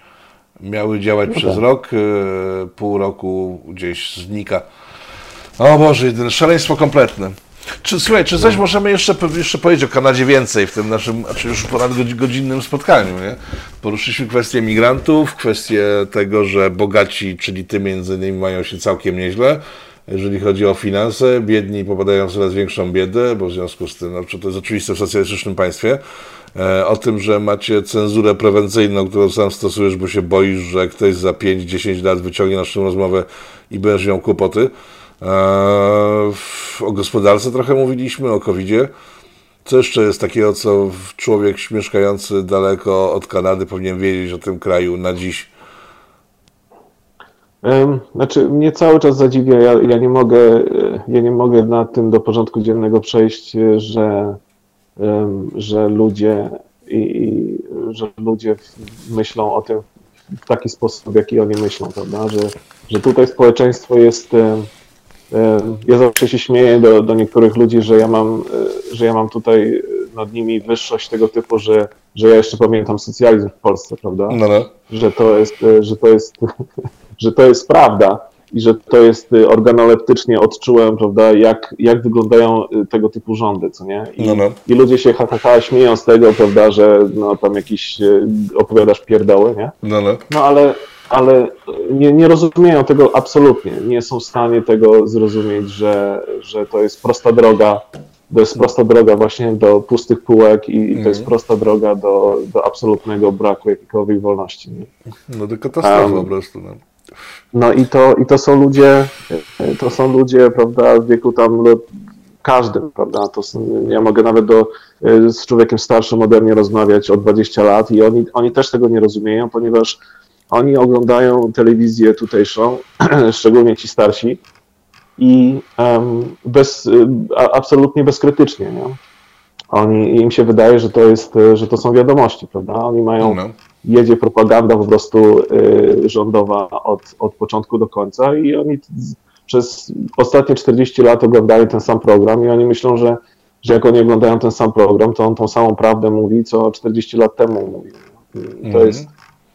Miały działać no przez tak. rok, e, pół roku gdzieś znika. O Boże, szaleństwo kompletne. Czy, słuchaj, czy coś możemy jeszcze, jeszcze powiedzieć o Kanadzie więcej w tym naszym, znaczy już ponad godzinnym spotkaniu, nie? Poruszyliśmy kwestię migrantów, kwestię tego, że bogaci, czyli ty między innymi mają się całkiem nieźle, jeżeli chodzi o finanse, biedni popadają w coraz większą biedę, bo w związku z tym, no, to jest oczywiste w socjalistycznym państwie, o tym, że macie cenzurę prewencyjną, którą sam stosujesz, bo się boisz, że ktoś za 5-10 lat wyciągnie naszą rozmowę i będziesz miał kłopoty. Eee, o gospodarce trochę mówiliśmy, o COVID-zie. Co jeszcze jest takiego, co człowiek mieszkający daleko od Kanady powinien wiedzieć o tym kraju na dziś? Znaczy, mnie cały czas zadziwia, ja, ja, nie mogę, ja nie mogę na tym do porządku dziennego przejść, że, że ludzie i, i że ludzie myślą o tym w taki sposób, w jaki oni myślą, prawda? Że, że tutaj społeczeństwo jest ja zawsze się śmieję do, do niektórych ludzi, że ja mam, e, że ja mam tutaj nad nimi wyższość tego typu, że, że ja jeszcze pamiętam socjalizm w Polsce, prawda? No, no. Że to jest, e, że to jest, że to jest prawda i że to jest e, organoleptycznie odczułem, prawda, jak, jak wyglądają tego typu rządy, co nie? I, no, no. i ludzie się ha, ha, ha, śmieją z tego, prawda, że no, tam jakiś opowiadasz pierdoły, nie? No, no. no ale ale nie, nie rozumieją tego absolutnie. Nie są w stanie tego zrozumieć, że, że to jest prosta droga. To jest prosta droga właśnie do pustych półek i, i to jest mhm. prosta droga do, do absolutnego braku jakiejkolwiek wolności. Nie? No do katastrofy um, po prostu. No. No i to, i to są ludzie, to są ludzie, prawda, w wieku tam no, każdym, prawda? To ja mogę nawet do, z człowiekiem starszym ode mnie rozmawiać o 20 lat i oni, oni też tego nie rozumieją, ponieważ oni oglądają telewizję tutejszą, szczególnie ci starsi, i bez, absolutnie bezkrytycznie. Nie? Oni, im się wydaje, że to, jest, że to są wiadomości, prawda? Oni mają, no. Jedzie propaganda po prostu y, rządowa od, od początku do końca i oni przez ostatnie 40 lat oglądają ten sam program i oni myślą, że, że jak oni oglądają ten sam program, to on tą samą prawdę mówi, co 40 lat temu mówił. To mm. jest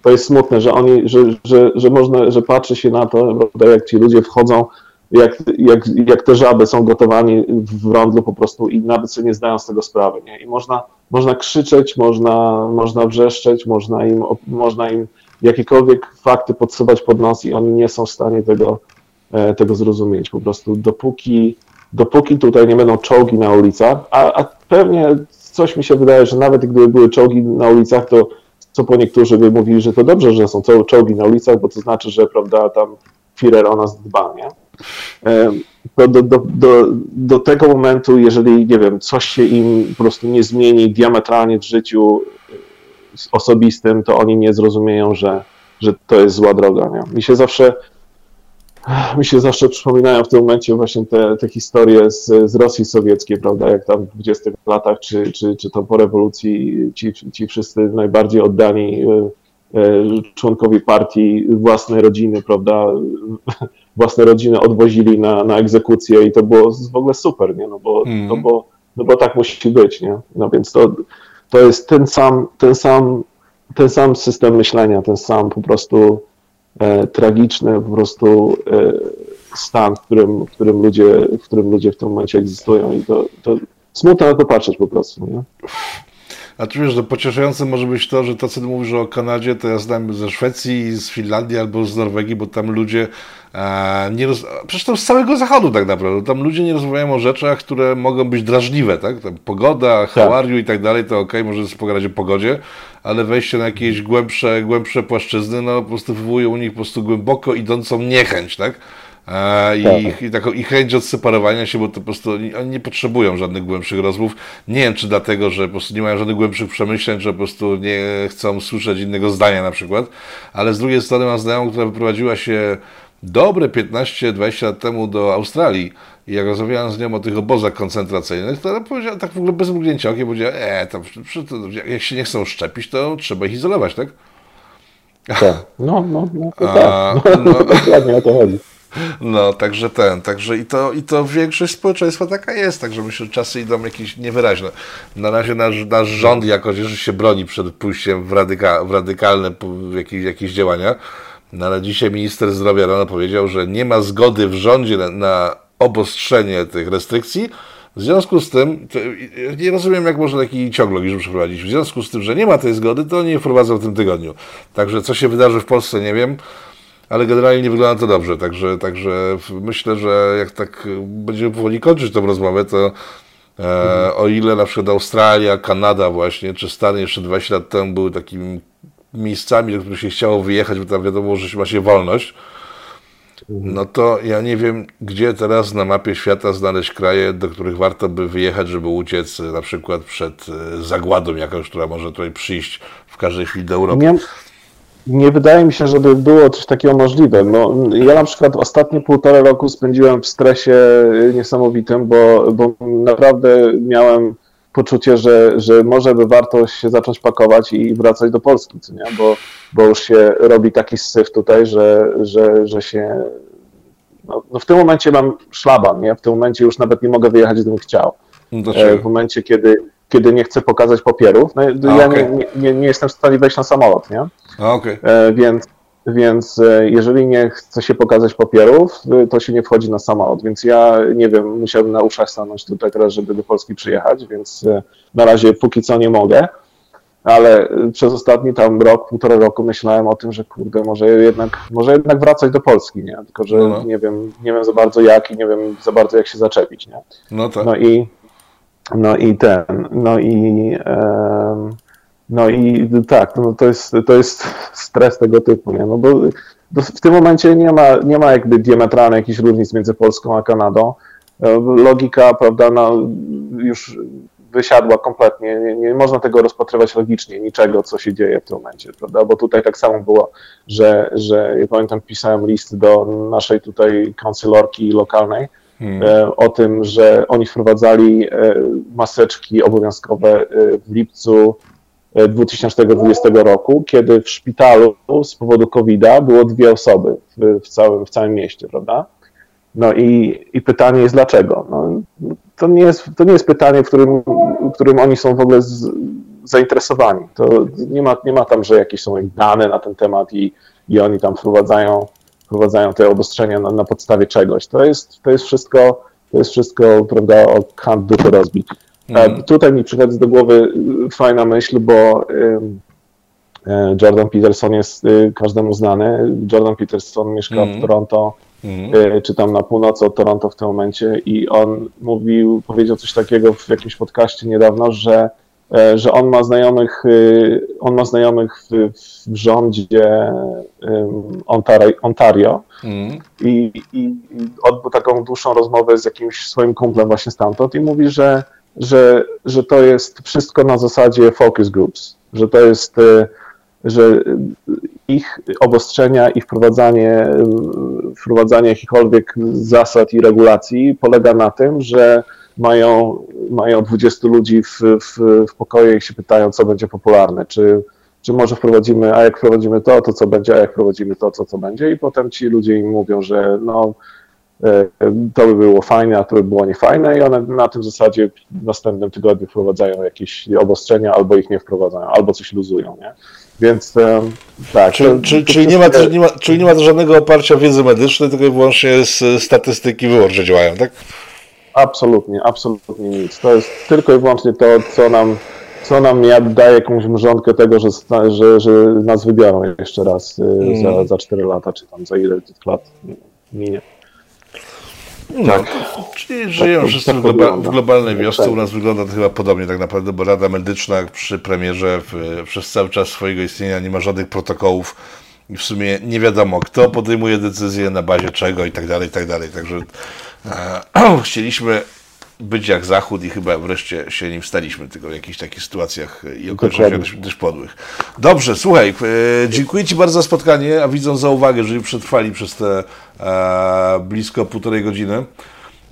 to jest smutne, że oni, że, że, że można, że patrzy się na to, jak ci ludzie wchodzą, jak, jak, jak te żaby są gotowani w rondlu po prostu i nawet sobie nie zdają z tego sprawy, nie? I można, można krzyczeć, można, można wrzeszczeć, można im, można im jakiekolwiek fakty podsuwać pod nos i oni nie są w stanie tego, e, tego zrozumieć. Po prostu dopóki, dopóki tutaj nie będą czołgi na ulicach, a, a pewnie coś mi się wydaje, że nawet gdyby były czołgi na ulicach, to co po niektórzy by mówili, że to dobrze, że są czołgi na ulicach, bo to znaczy, że prawda, tam Führer o nas dba, nie? To do, do, do, do tego momentu, jeżeli, nie wiem, coś się im po prostu nie zmieni diametralnie w życiu osobistym, to oni nie zrozumieją, że, że to jest zła droga. Nie? Mi się zawsze mi się zawsze przypominają w tym momencie właśnie te, te historie z, z Rosji Sowieckiej, prawda, jak tam w 20 latach, czy, czy, czy to po rewolucji ci, ci wszyscy najbardziej oddani e, e, członkowie partii, własnej rodziny, prawda, własne rodziny odwozili na, na egzekucję i to było w ogóle super, nie, no bo, mm. no bo, no bo tak musi być, nie, no więc to, to jest ten sam, ten sam, ten sam system myślenia, ten sam po prostu e, tragiczny po prostu e, stan, w którym, w, którym ludzie, w którym ludzie w tym momencie egzystują i to, to smutno na to patrzeć po prostu. Nie? A tu wiesz, że pocieszające może być to, że to, co ty mówisz o Kanadzie, to ja znam ze Szwecji, z Finlandii albo z Norwegii, bo tam ludzie e, nie roz... Przecież to z całego zachodu tak naprawdę. Tam ludzie nie rozmawiają o rzeczach, które mogą być drażliwe, tak? Tam pogoda, how i tak dalej, to ok, może pogadać o pogodzie, ale wejście na jakieś głębsze, głębsze płaszczyzny, no po prostu wywołuje u nich po prostu głęboko idącą niechęć, tak? I, tak. i, taką, i chęć odseparowania się, bo to po prostu oni, oni, nie potrzebują żadnych głębszych rozmów. Nie wiem, czy dlatego, że po prostu nie mają żadnych głębszych przemyśleń, że po prostu nie chcą słyszeć innego zdania na przykład, ale z drugiej strony mam znajomą, która wyprowadziła się dobre 15-20 lat temu do Australii i jak rozmawiałem z nią o tych obozach koncentracyjnych, to ona powiedziała tak w ogóle bez mrugnięcia okiem, powiedziała, e, to, jak się nie chcą szczepić, to trzeba ich izolować, tak? Tak, no, no, no, to tak. No, no, dokładnie o to chodzi. No, także ten, także i to, i to większość społeczeństwa taka jest, także myślę, że czasy idą jakieś niewyraźne. Na razie nasz, nasz rząd jakoś że się broni przed pójściem w, radyka, w radykalne jakieś, jakieś działania, no, ale dzisiaj minister zdrowia rano powiedział, że nie ma zgody w rządzie na, na obostrzenie tych restrykcji, w związku z tym, nie rozumiem, jak można taki ciąg logiczny przeprowadzić. W związku z tym, że nie ma tej zgody, to nie wprowadzą w tym tygodniu. Także co się wydarzy w Polsce, nie wiem ale generalnie nie wygląda to dobrze, także, także myślę, że jak tak będziemy powoli kończyć tę rozmowę, to e, o ile na przykład Australia, Kanada właśnie, czy Stany jeszcze 20 lat temu były takimi miejscami, do których się chciało wyjechać, bo tam wiadomo, że ma się wolność, no to ja nie wiem, gdzie teraz na mapie świata znaleźć kraje, do których warto by wyjechać, żeby uciec na przykład przed e, zagładą jakąś, która może tutaj przyjść w każdej chwili do Europy. Nie, wydaje mi się, żeby było coś takiego możliwe. No, ja na przykład ostatnie półtora roku spędziłem w stresie niesamowitym, bo, bo naprawdę miałem poczucie, że, że może by warto się zacząć pakować i wracać do Polski, co nie? Bo, bo już się robi taki syf tutaj, że, że, że się. No, no w tym momencie mam szlaban, nie? W tym momencie już nawet nie mogę wyjechać, gdybym chciał. E, w momencie, kiedy, kiedy nie chcę pokazać papierów, no, A, ja okay. nie, nie, nie, jestem w stanie wejść na samolot, nie? Okay. E, więc, więc e, jeżeli nie chce się pokazać papierów, e, to się nie wchodzi na samolot. Więc ja nie wiem, musiałbym na uszach stanąć tutaj teraz, żeby do Polski przyjechać, więc na razie póki co nie mogę. Ale przez ostatni tam rok, półtora roku myślałem o tym, że kurde, może jednak, może jednak wracać do Polski, nie? Tylko, że no. nie wiem, nie wiem za bardzo jak i nie wiem za bardzo jak się zaczepić, nie? No tak. No i, no i ten, no i no i tak, no to, jest, to jest stres tego typu, nie? No bo w tym momencie nie ma, nie ma jakby diametralnej jakichś różnic między Polską a Kanadą. E, logika, prawda, no, już wysiadła kompletnie. Nie, nie, można tego rozpatrywać logicznie, niczego, co się dzieje w tym momencie, prawda? Bo tutaj tak samo było, że, że ja pamiętam, pisałem list do naszej tutaj kancylorki lokalnej hmm. E, o tym, że oni wprowadzali e, maseczki obowiązkowe w lipcu 2020 roku, kiedy w szpitalu z powodu COVID-a było dwie osoby w, w, całym, w całym mieście, prawda? No i, i pytanie jest dlaczego? No, to, nie jest, to nie jest pytanie, w którym, w którym oni są w ogóle z, zainteresowani. To nie ma, nie ma tam, że jakieś są dane na ten temat i, i oni tam wprowadzają, wprowadzają te obostrzenia na, na podstawie czegoś. To jest, to jest wszystko, to jest wszystko, prawda, o kant dupy rozbić. Mhm. Tutaj mi przychodzi do głowy y, fajna myśl, bo e, Jordan Peterson jest y, każdemu znany. Jordan Peterson mieszka w mhm. Toronto, mhm. Y, czy tam na północy od Toronto w tym momencie i on mówił, powiedział coś takiego w jakimś podcaście niedawno, że e, że on ma znajomych, on ma znajomych w, w rządzie Ontario mm. i, i odbył taką dłuższą rozmowę z jakimś swoim kumplem właśnie stamtąd i mówi, że, że, że to jest wszystko na zasadzie focus groups, że to jest że ich obostrzenia i wprowadzanie, wprowadzanie jakichkolwiek zasad i regulacji polega na tym, że mają, mają 20 ludzi w, w, w pokoju i się pytają, co będzie popularne, czy, czy może wprowadzimy, a jak wprowadzimy to, to co będzie, a jak wprowadzimy to, co co będzie? I potem ci ludzie im mówią, że no e, to by było fajne, a to by było niefajne i one na tym zasadzie w następnym tygodniu wprowadzają jakieś obostrzenia albo ich nie wprowadzają, albo coś luzują, nie? Więc tak. Czyli, czy, czyli, nie ma, nie ma, czyli nie ma żadnego oparcia wiedzy medycznej, tylko wyłącznie z statystyki wyłącznie działają, tak? Absolutnie, absolutnie nic. To jest tylko i wyłącznie to, co nam, co nam daje jakąś mrzonkę tego, że, że, że nas wybiorą jeszcze raz za, za 4 lata, czy tam za ile tych lat minie. No, tak. Czyli tak żyją tak, wszyscy tak w, globa w, globalnej wiosce. U nas wygląda to chyba podobnie tak naprawdę, bo Rada Medyczna przy premierze w, przez cały czas swojego istnienia nie ma żadnych protokołów i w sumie nie wiadomo, kto podejmuje decyzje, na bazie czego i tak dalej, i tak dalej. Także e, chcieliśmy być jak Zachód i chyba wreszcie się nim staliśmy, tylko w jakichś takich sytuacjach i okolicznościach dość podłych. Dobrze, słuchaj, e, dziękuję Ci bardzo za spotkanie, a widzą za uwagę, że przetrwali przez te e, blisko półtorej godziny.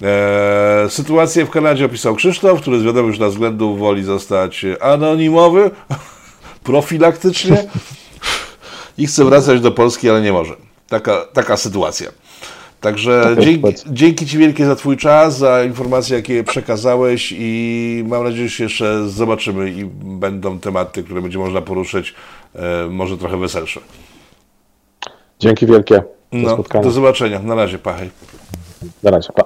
E, sytuację w Kanadzie opisał Krzysztof, który z wiadomych już względów woli zostać anonimowy, profilaktycznie i chce wracać do Polski, ale nie może. Taka, taka sytuacja. Także dzięki, dzięki Ci wielkie za Twój czas, za informacje, jakie przekazałeś i mam nadzieję, że się jeszcze zobaczymy i będą tematy, które będzie można poruszyć, e, może trochę weselsze. Dzięki wielkie. Do, no, do zobaczenia. Na razie, pachaj. Na razie, pa.